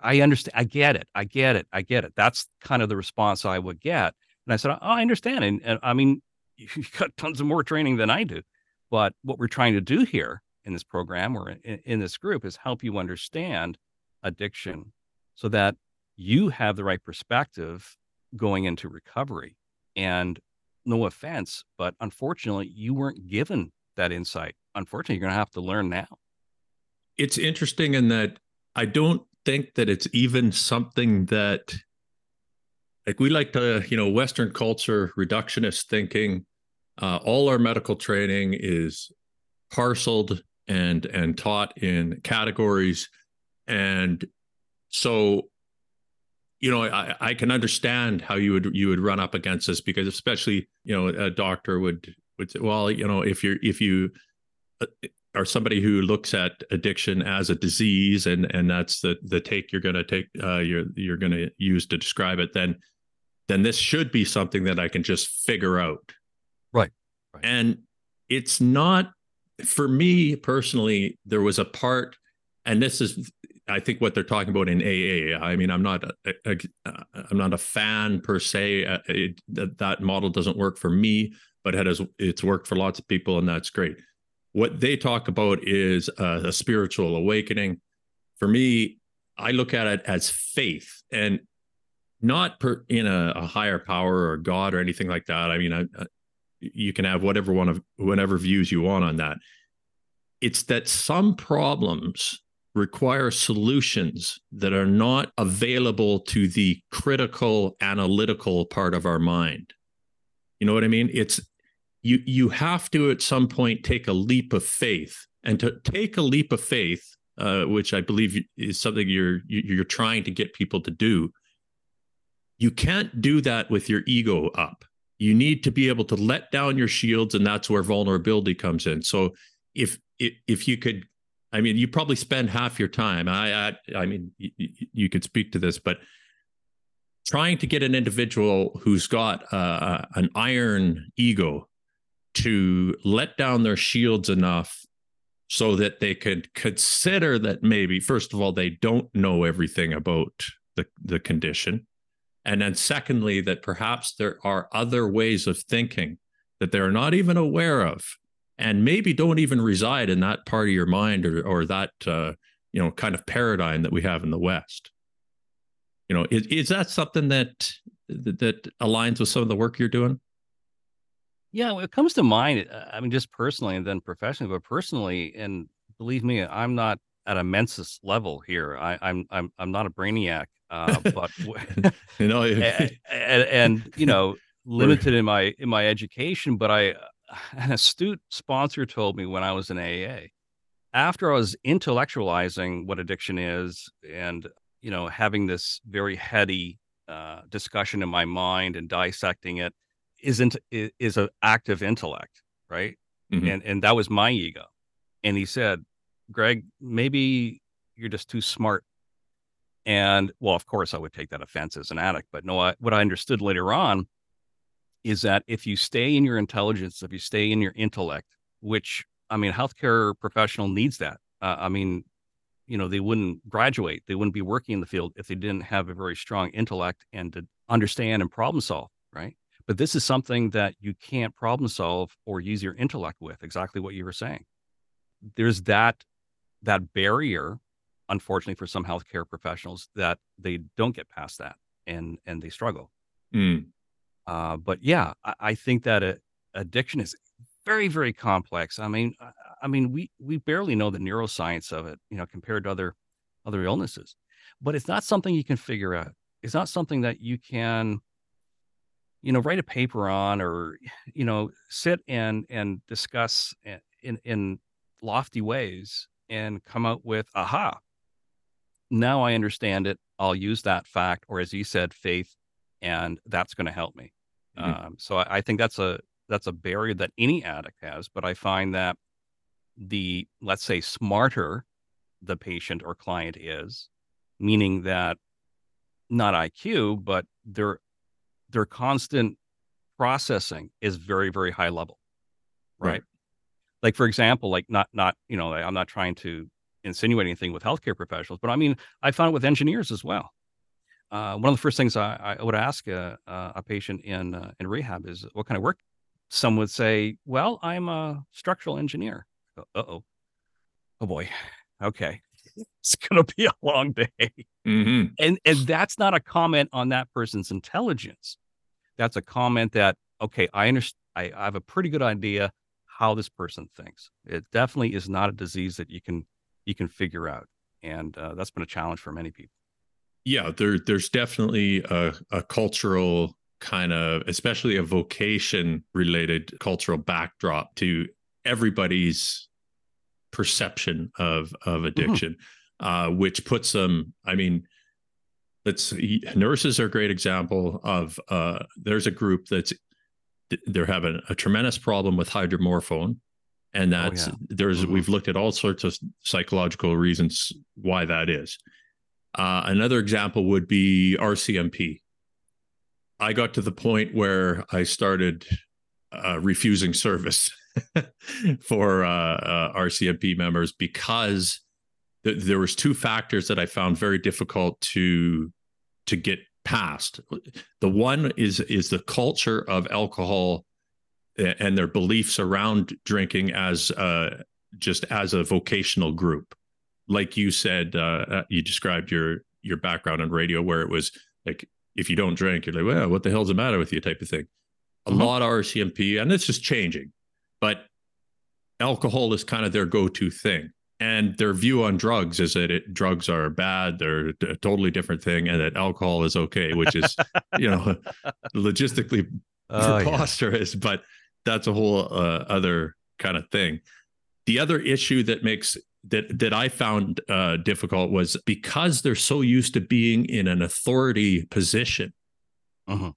I understand. I get it. I get it. I get it. That's kind of the response I would get. And I said, Oh, I understand. And, and I mean, you've got tons of more training than I do. But what we're trying to do here in this program or in, in this group is help you understand addiction so that you have the right perspective going into recovery. And no offense, but unfortunately, you weren't given that insight. Unfortunately, you're going to have to learn now. It's interesting in that I don't think that it's even something that, like, we like to, you know, Western culture, reductionist thinking. Uh, all our medical training is parceled and and taught in categories, and so you know, I, I can understand how you would you would run up against this because especially you know a doctor would would say, well, you know, if you're if you uh, are somebody who looks at addiction as a disease and and that's the the take you're going to take uh, you're you're going to use to describe it, then then this should be something that I can just figure out. Right. right. And it's not for me personally. There was a part, and this is I think what they're talking about in AA. I mean, I'm not a, a, I'm not a fan per se. Uh, it, that that model doesn't work for me, but it has it's worked for lots of people, and that's great. What they talk about is a, a spiritual awakening. For me, I look at it as faith, and not per, in a, a higher power or God or anything like that. I mean, I, I, you can have whatever one of whatever views you want on that. It's that some problems require solutions that are not available to the critical analytical part of our mind. You know what i mean? It's you you have to at some point take a leap of faith. And to take a leap of faith uh, which i believe is something you're you're trying to get people to do you can't do that with your ego up. You need to be able to let down your shields and that's where vulnerability comes in. So if if, if you could I mean, you probably spend half your time. I, I, I mean, you, you could speak to this, but trying to get an individual who's got uh, an iron ego to let down their shields enough so that they could consider that maybe first of all they don't know everything about the, the condition and then secondly that perhaps there are other ways of thinking that they're not even aware of and maybe don't even reside in that part of your mind or or that uh, you know kind of paradigm that we have in the West. You know, is, is that something that that aligns with some of the work you're doing? Yeah, it comes to mind. Uh, I mean, just personally and then professionally, but personally, and believe me, I'm not at a Mensa's level here. I, am I'm, I'm I'm not a brainiac, uh, but you know, and, and, and, you know, limited in my in my education. But I an astute sponsor told me when I was in AA, after I was intellectualizing what addiction is and, you know, having this very heady uh, discussion in my mind and dissecting it isn't is an active intellect, right? Mm-hmm. And and that was my ego. And he said, Greg, maybe you're just too smart. And well, of course, I would take that offense as an addict, but no, I, what I understood later on is that if you stay in your intelligence, if you stay in your intellect, which I mean, healthcare professional needs that. Uh, I mean, you know, they wouldn't graduate, they wouldn't be working in the field if they didn't have a very strong intellect and to understand and problem solve, right? But this is something that you can't problem solve or use your intellect with. Exactly what you were saying. There's that that barrier, unfortunately, for some healthcare professionals that they don't get past that and and they struggle. Mm. Uh, but yeah, I, I think that a, addiction is very, very complex. I mean, I, I mean, we we barely know the neuroscience of it, you know, compared to other other illnesses. But it's not something you can figure out. It's not something that you can, you know, write a paper on or, you know, sit and and discuss in in lofty ways and come out with aha. Now I understand it. I'll use that fact, or as you said, faith and that's going to help me. Mm-hmm. Um, so I, I, think that's a that's a barrier that any addict has. But I find that the let's say smarter the patient or client is, meaning that not IQ, but they're their constant processing is very, very high level. Right? Right. Like for example, like not not, you know, I'm not trying to insinuate anything with healthcare professionals, but I mean, I found it with engineers as well. Uh, one of the first things I, I would ask a, a patient in uh, in rehab is what kind of work. Some would say, "Well, I'm a structural engineer." Uh oh, oh boy, okay, it's going to be a long day, Mm-hmm. and and that's not a comment on that person's intelligence. That's a comment that okay, I understand. I, I have a pretty good idea how this person thinks. It definitely is not a disease that you can you can figure out, and uh, that's been a challenge for many people. Yeah there there's definitely a, a cultural kind of especially a vocation related cultural backdrop to everybody's perception of of addiction uh which puts them i mean let's see, nurses are a great example of uh there's a group that's they're having a tremendous problem with hydromorphone and that's yeah. there's Mhm. we've looked at all sorts of psychological reasons why that is uh, another example would be RCMP. I got to the point where I started uh, refusing service for uh, uh, RCMP members because th- there was two factors that I found very difficult to to get past. The one is is the culture of alcohol and their beliefs around drinking as uh, just as a vocational group like you said, uh, you described your your background on radio, where it was like if you don't drink, you're like, well, what the hell's the matter with you, type of thing. A Mhm. lot of RCMP, and this is changing, but alcohol is kind of their go-to thing, and their view on drugs is that it, drugs are bad, they're a totally different thing, and that alcohol is okay, which is you know logistically Oh, yeah. preposterous, but that's a whole uh, other kind of thing. The other issue that makes that that I found uh, difficult was because they're so used to being in an authority position. Mhm.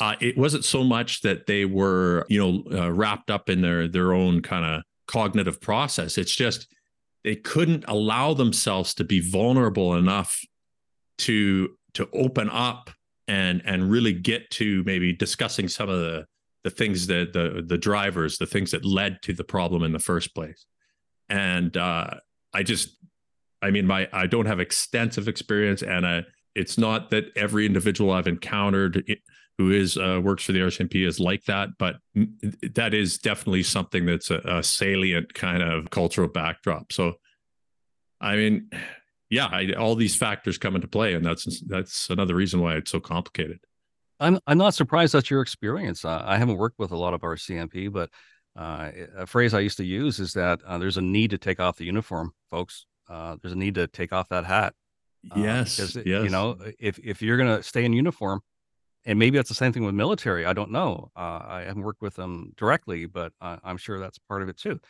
Uh, it wasn't so much that they were, you know, uh, wrapped up in their their own kind of cognitive process. It's just they couldn't allow themselves to be vulnerable enough to to open up and and really get to maybe discussing some of the the things that the the drivers the things that led to the problem in the first place and uh i just i mean my i don't have extensive experience and it's not that every individual i've encountered i- who is uh, works for the rcmp is like that but that is definitely something that's a, a salient kind of cultural backdrop so i mean yeah I, all these factors come into play and that's that's another reason why it's so complicated I'm I'm not surprised that's your experience. Uh, I haven't worked with a lot of RCMP, but uh, a phrase I used to use is that uh, there's a need to take off the uniform, folks. Uh, there's a need to take off that hat. Uh, yes because it- yes you know if if you're gonna stay in uniform, and maybe that's the same thing with military. I don't know. Uh, I haven't worked with them directly, but I'm sure that's part of it too.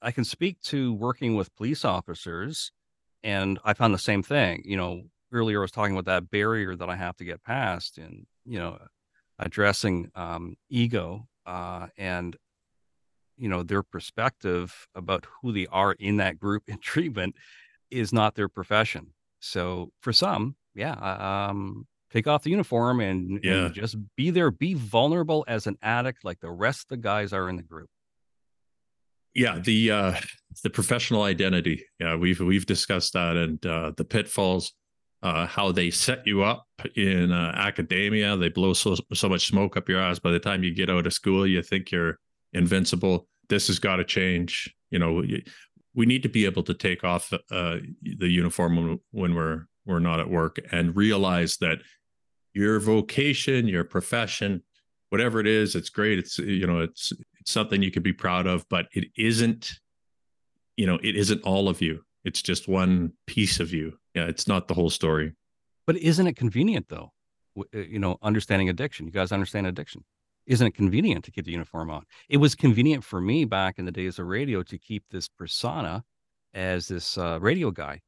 I can speak to working with police officers, and I found the same thing. You know, earlier I was talking about that barrier that I have to get past, and you know, addressing um, ego uh, and you know their perspective about who they are in that group in treatment is not their profession. So for some, yeah, uh, um, take off the uniform and, and Yeah. just be there, be vulnerable as an addict, like the rest of the guys are in the group. yeah the uh the professional identity yeah we've we've discussed that and uh the pitfalls uh how they set you up in uh, academia they blow so so much smoke up your ass by the time you get out of school you think you're invincible this has got to change you know we, need to be able to take off uh the uniform when, when we're we're not at work and realize that your vocation your profession whatever it is it's great it's you know it's it's something you could be proud of but it isn't you know it isn't all of you it's just one piece of you yeah it's not the whole story But isn't it convenient though? Uh, You know, understanding addiction. You guys understand addiction. Isn't it convenient to keep the uniform on? It was convenient for me back in the days of radio to keep this persona as this uh, radio guy,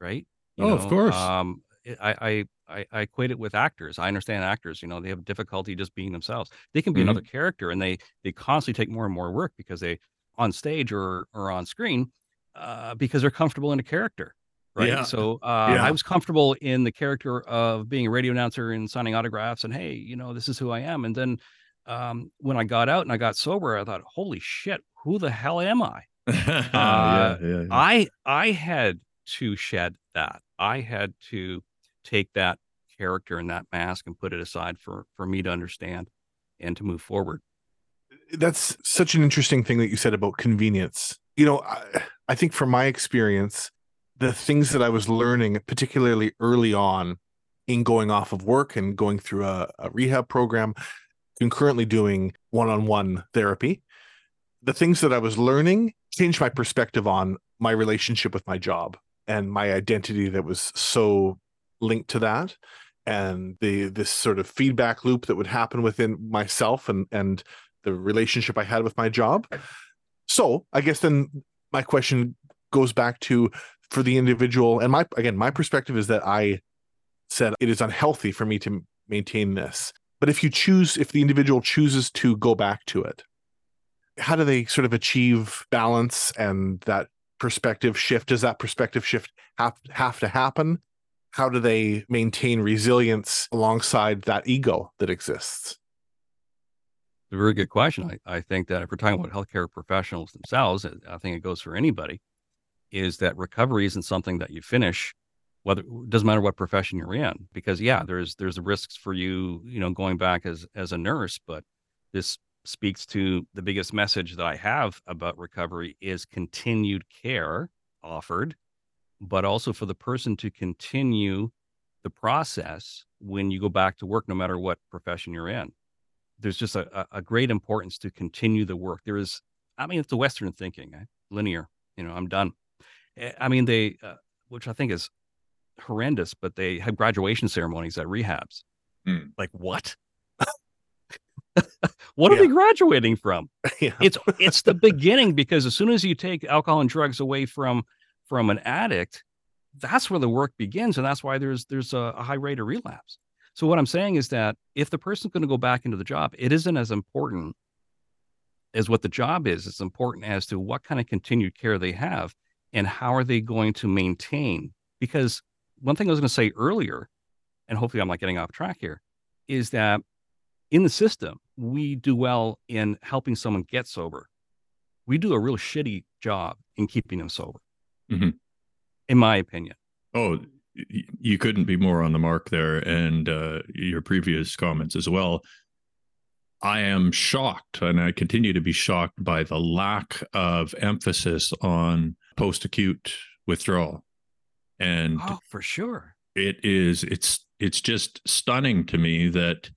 right? Oh, of course. Um, I, I I I equate it with actors. I understand actors. You know, they have difficulty just being themselves. They can be Mhm. another character, and they they constantly take more and more work because they on stage or or on screen uh, because they're comfortable in a character right? Yeah. So uh, Yeah. I was comfortable in the character of being a radio announcer and signing autographs and hey, you know, this is who I am. And then um, when I got out and I got sober, I thought, holy shit, who the hell am I? yeah, Uh, yeah, yeah. I I had to shed that. I had to take that character and that mask and put it aside for for me to understand and to move forward. that's such an interesting thing that you said about convenience. You know, I, I think from my experience, the things that I was learning, particularly early on in going off of work and going through a, a rehab program, concurrently doing one on one therapy, the things that I was learning changed my perspective on my relationship with my job and my identity that was so linked to that and the this sort of feedback loop that would happen within myself and and the relationship I had with my job. So I guess then my question goes back to for the individual, and my again, my perspective is that I said it is unhealthy for me to maintain this. But if you choose, if the individual chooses to go back to it, how do they sort of achieve balance and that perspective shift? Does that perspective shift have, have to happen? How do they maintain resilience alongside that ego that exists? It's a very good question. I, I think that if we're talking about healthcare professionals themselves, I- I think it goes for anybody, is that recovery isn't something that you finish, whether it doesn't matter what profession you're in. Because yeah, there's there's risks for you, you know, going back as as a nurse, but this speaks to the biggest message that I have about recovery is continued care offered, but also for the person to continue the process when you go back to work, no matter what profession you're in there's just a, a- great importance to continue the work. There is, I mean, it's the Western thinking, eh? linear. You know, I'm done. Eh, I mean, they, uh, which I think is horrendous, but they have graduation ceremonies at rehabs. Hmm. Like what? what are Yeah. they graduating from? yeah. It's it's the beginning because as soon as you take alcohol and drugs away from from an addict, that's where the work begins, and that's why there's there's a, a high rate of relapse. So what I'm saying is that if the person's going to go back into the job, it isn't as important as what the job is. It's important as to what kind of continued care they have and how are they going to maintain. Because one thing I was going to say earlier, and hopefully I'm not getting off track here, is that in the system, we do well in helping someone get sober. We do a real shitty job in keeping them sober, Mhm. in my opinion. Oh, you couldn't be more on the mark there, and uh, your previous comments as well. I am shocked, and I continue to be shocked by the lack of emphasis on post-acute withdrawal, and Oh, for sure. it is it's it's just stunning to me that,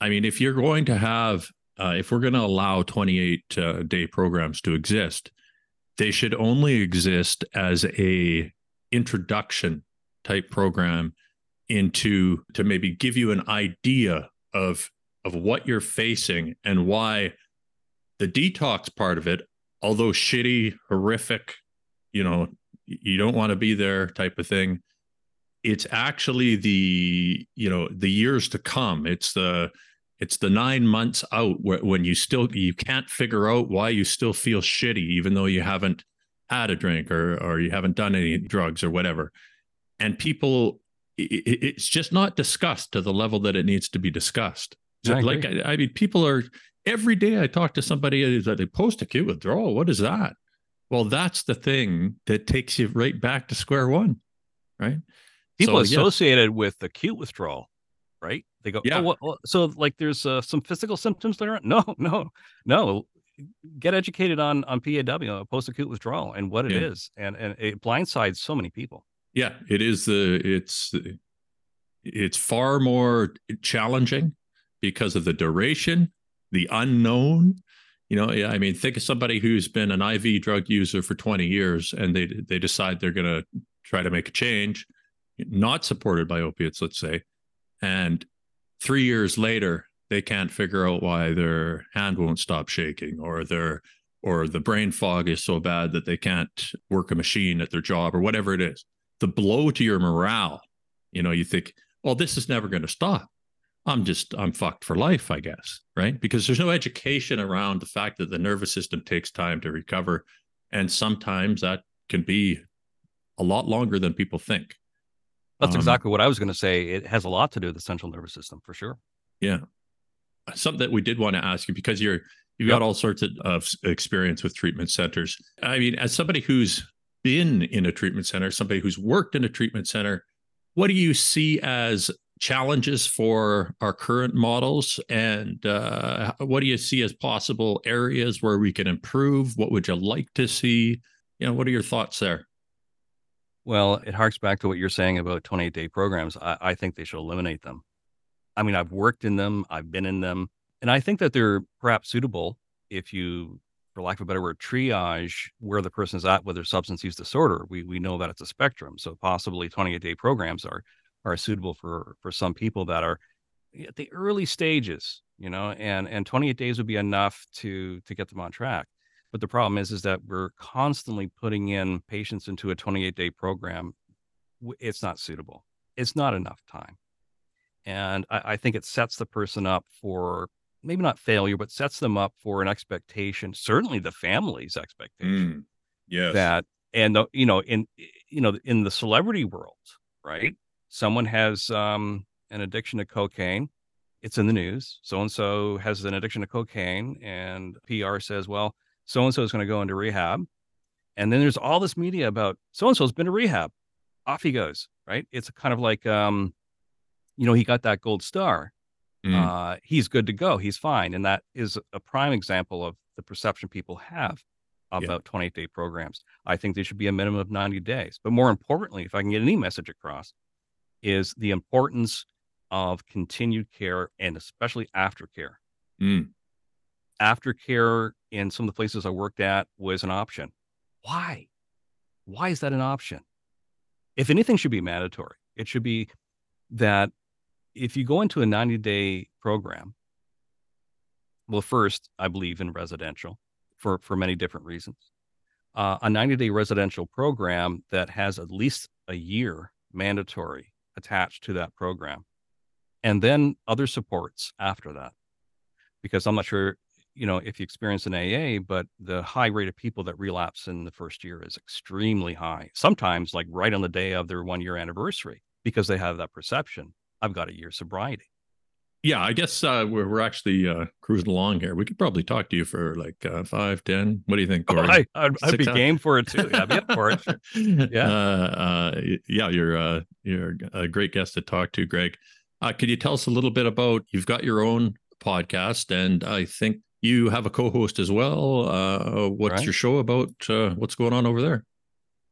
I mean, if you're going to have, uh, if we're going to allow 28 uh, day programs to exist, they should only exist as a introduction type program into to maybe give you an idea of of what you're facing and why the detox part of it although shitty horrific you know you don't want to be there type of thing. It's actually the you know the years to come. It's the it's the nine months out where, when you still you can't figure out why you still feel shitty even though you haven't had a drink or or you haven't done any drugs or whatever. And people i i- it's just not discussed to the level that it needs to be discussed. So, I like. I, I mean people are every day i talk to somebody that they post acute withdrawal? What is that well that's the thing that takes you right back to square one right People So, yeah. with acute withdrawal, right? They go, Yeah. oh, well, well," so like there's uh, some physical symptoms there. No, no, no. Get educated on on PAW, post acute withdrawal, and what it Yeah. is, and and it blindsides so many people. yeah it is the it's it's far more challenging because of the duration the unknown you know i mean think of somebody who's been an iv drug user for 20 years and they they decide they're going to try to make a change not supported by opiates let's say and 3 years later they can't figure out why their hand won't stop shaking or their or the brain fog is so bad that they can't work a machine at their job or whatever it is. The blow to your morale you know you think well this is never going to stop i'm just i'm fucked for life i guess right because there's no education around the fact that the nervous system takes time to recover and sometimes that can be a lot longer than people think. That's um, exactly what I was going to say. It has a lot to do with the central nervous system for sure. Yeah. Something that we did want to ask you because you're you've yep. got all sorts of, of experience with treatment centers. I mean, as somebody who's been in a treatment center, somebody who's worked in a treatment center, what do you see as challenges for our current models? And uh, what do you see as possible areas where we can improve? What would you like to see? You know what are your thoughts there? Well it harks back to what you're saying about 28 day programs. I, I think they should eliminate them. I mean i've worked in them i've been in them and i think that they're perhaps suitable if you for lack of a better word triage where the person's at with their substance use disorder. We, we know that it's a spectrum. So possibly 28 day programs are are suitable for for some people that are at the early stages you know and and 28 days would be enough to to get them on track. But the problem is is that we're constantly putting in patients into a 28 day program. It's not suitable. It's not enough time. And I, I, think it sets the person up for maybe not failure but sets them up for an expectation certainly the family's expectation mm, yes. that and the, you know in you know in the celebrity world right someone has um, an addiction to cocaine. It's in the news. So and so has an addiction to cocaine and pr says well so and so is going to go into rehab. And then there's all this media about so and so's been to rehab. Off he goes right? It's kind of like um you know he got that gold star. Mm. uh he's good to go. He's fine. And that is a prime example of the perception people have about yeah. 28 day programs. I think there should be a minimum of 90 days. But more importantly if i can get any message across is the importance of continued care and especially aftercare. Mm. Aftercare in some of the places I worked at was an option. Why? Why is that an option? If anything should be mandatory, it should be that if you go into a 90 day program, well, first, I believe in residential for, for many different reasons. Uh, a 90 day residential program that has at least a year mandatory attached to that program. And then other supports after that. Because I'm not sure, you know, if you experience an AA, but the high rate of people that relapse in the first year is extremely high. Sometimes like right on the day of their one year anniversary, because they have that perception. I've got a year sobriety yeah, I guess uh, we're, we're actually uh, cruising along here. We could probably talk to you for like uh, five, ten. What do you think, Corey? Oh, I, I'd, I'd be hours? game for it too. Yeah, be up for it. Yeah, uh, uh, yeah. You're uh, you're a great guest to talk to, Greg. Uh, could you tell us a little bit about? You've got your own podcast, and I think you have a co-host as well. Uh, what's right. your show about? Uh, what's going on over there?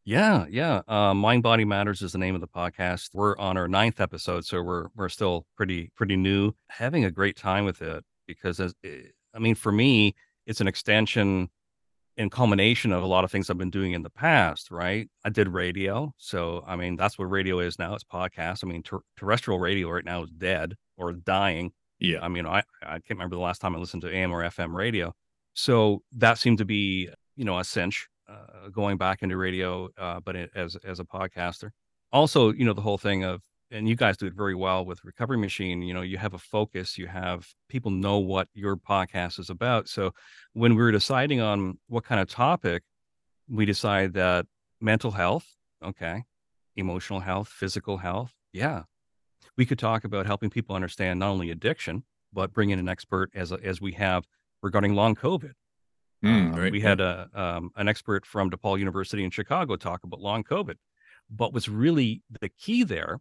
Yeah, yeah. Uh, Mind Body Matters is the name of the podcast. We're on our ninth episode, so we're we're still pretty pretty new. Having a great time with it because, as, eh, I mean, for me, it's an extension and culmination of a lot of things I've been doing in the past. Right? I did radio, so I mean, that's what radio is now. It's podcast. I mean, ter- terrestrial radio right now is dead or dying. Yeah. I mean, I I can't remember the last time I listened to AM or FM radio. So that seemed to be you know a cinch uh, going back into radio, uh, but as as a podcaster. Also, you know, the whole thing of and you guys do it very well with recovery machine you know you have a focus you have people know what your podcast is about so when we were deciding on what kind of topic we decided that mental health okay emotional health physical health yeah we could talk about helping people understand not only addiction but bring in an expert as as we have regarding long covid Mm, uh, right. We had a um, an expert from DePaul University in Chicago talk about long COVID. But what's really the key there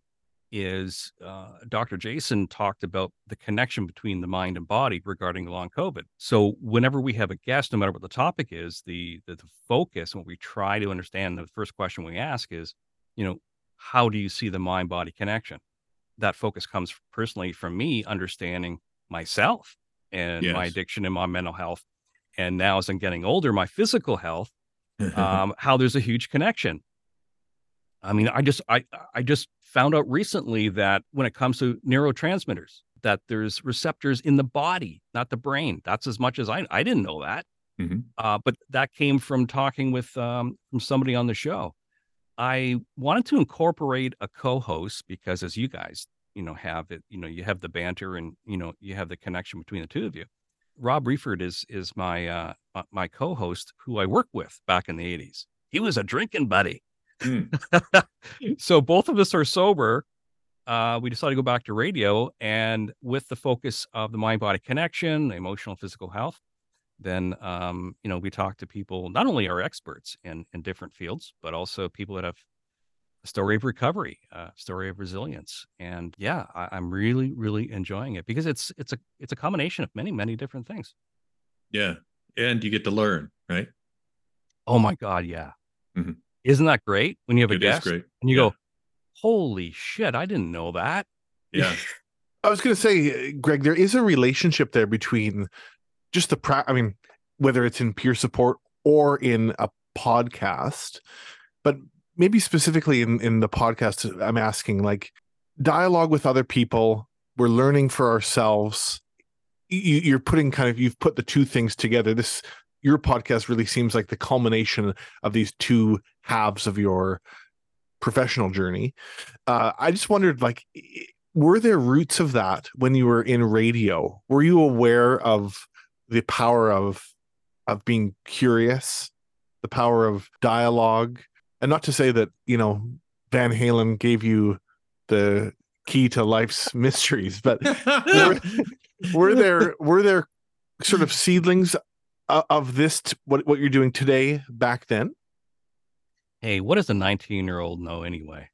is uh, Dr. Jason talked about the connection between the mind and body regarding long COVID. So whenever we have a guest, no matter what the topic is, the the, the focus and what we try to understand, the first question we ask is, you know, how do you see the mind body connection? That focus comes personally from me understanding myself and yes. my addiction and my mental health and now as I'm getting older, my physical health, um, how there's a huge connection. I mean, I just I I just found out recently that when it comes to neurotransmitters, that there's receptors in the body, not the brain. That's as much as I I didn't know that. Mm-hmm. Uh, but that came from talking with um, from somebody on the show. I wanted to incorporate a co-host because, as you guys, you know, have it, you know, you have the banter and you know, you have the connection between the two of you. Rob Reford is is my uh, my co-host who I worked with back in the '80s. He was a drinking buddy. Mm. so both of us are sober. Uh, we decided to go back to radio, and with the focus of the mind body connection, emotional, physical health, then um, you know we talk to people not only our experts in in different fields, but also people that have a story of recovery, a story of resilience, and yeah, I, I'm really really enjoying it because it's it's a it's a combination of many many different things. Yeah. And you get to learn, right? Oh my god, yeah, Mhm. isn't that great when you have a It is guest great. and you Yeah. go, holy shit, I didn't know that. Yeah. I was going to say, uh, Greg, there is a relationship there between just the pra- I mean, whether it's in peer support or in a podcast, but maybe specifically in in the podcast, I'm asking like dialogue with other people. We're learning for ourselves. You, you're putting kind of you've put the two things together. This your podcast really seems like the culmination of these two halves of your professional journey. Uh, I just wondered, like, were there roots of that when you were in radio? Were you aware of the power of of being curious, the power of dialogue, and not to say that you know Van Halen gave you the key to life's mysteries, but were, were there were there sort of seedlings of this t- what what you're doing today back then? Hey, what does a 19 year old know anyway?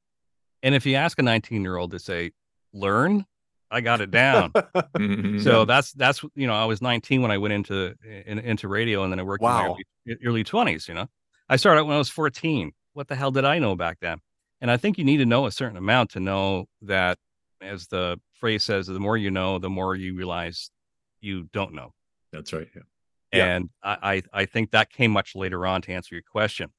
And if you ask a 19 year old to say, learn, I got it down. Mhm. so that's that's you know I was 19 when I went into in, into radio and then I worked Wow. in my early, early 20s. You know, I started out when I was 14. What the hell did I know back then? And I think you need to know a certain amount to know that, as the phrase says, the more you know, the more you realize you don't know. that's right. Yeah. Yeah. And I, I I think that came much later on to answer your question.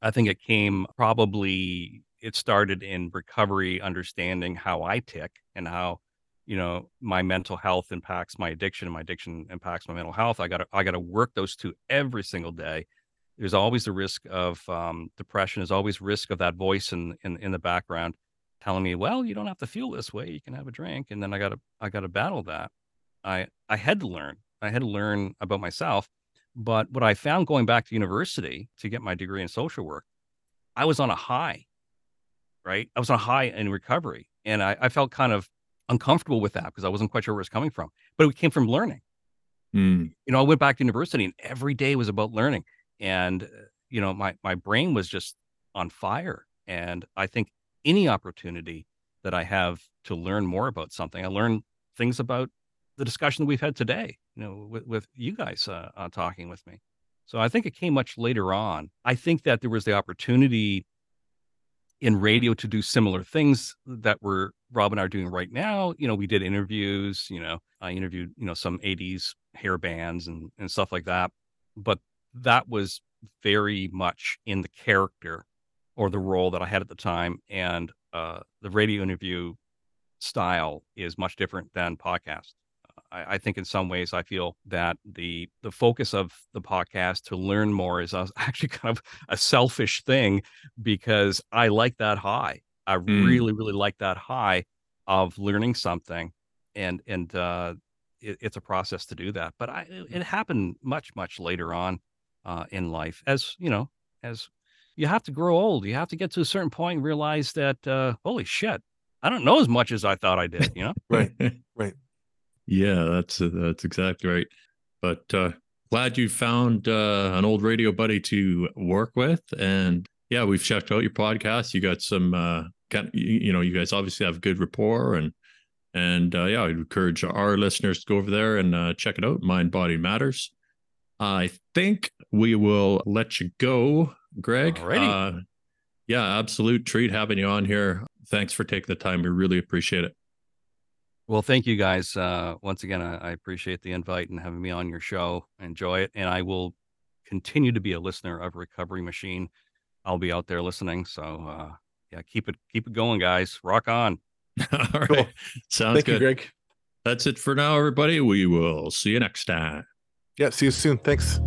I think it came probably it started in recovery, understanding how I tick and how you know my mental health impacts my addiction, and my addiction impacts my mental health. I got to I got to work those two every single day. There's always the risk of um, depression. There's always risk of that voice in, in in the background telling me, "Well, you don't have to feel this way. You can have a drink." And then I got to I got to battle that. I I had to learn. I had to learn about myself. But what I found going back to university to get my degree in social work, I was on a high, right? I was on a high in recovery. And I, I felt kind of uncomfortable with that because I wasn't quite sure where it was coming from. But it came from learning. Mm. You know, I went back to university and every day was about learning. And, uh, you know, my, my brain was just on fire. And I think any opportunity that I have to learn more about something, I learn things about the discussion that we've had today, you know, with, with you guys uh, uh, talking with me. So I think it came much later on. I think that there was the opportunity in radio to do similar things that we're Rob and I are doing right now. You know, we did interviews, you know, I interviewed, you know, some 80s hair bands and, and stuff like that. But that was very much in the character or the role that I had at the time. And uh, the radio interview style is much different than podcast. I, I think in some ways I feel that the the focus of the podcast to learn more is uh, actually kind of a selfish thing because I like that high. I Mm. really really like that high of learning something, and and uh, it, it's a process to do that. But I it, it happened much much later on uh, in life, as you know, as you have to grow old. You have to get to a certain point and realize that uh, holy shit, I don't know as much as I thought I did. You know. Right, right. Yeah, that's uh, that's exactly right. But uh, glad you found uh, an old radio buddy to work with, and yeah, we've checked out your podcast. You got some, uh, kind you, you know, you guys obviously have good rapport, and and uh, yeah, I'd encourage our listeners to go over there and uh, check it out. Mind Body Matters. I think we will let you go, Greg. Alrighty. Uh, yeah, absolute treat having you on here. Thanks for taking the time. We really appreciate it. Well, thank you guys. Uh, once again, I, I appreciate the invite and having me on your show. Enjoy it. And I will continue to be a listener of Recovery Machine. I'll be out there listening. So, uh, yeah, keep it, keep it going, guys. Rock on. All right. Cool. Sounds Thank good. you, Greg. That's it for now, everybody. We will see you next time. Yeah, see you soon. Thanks.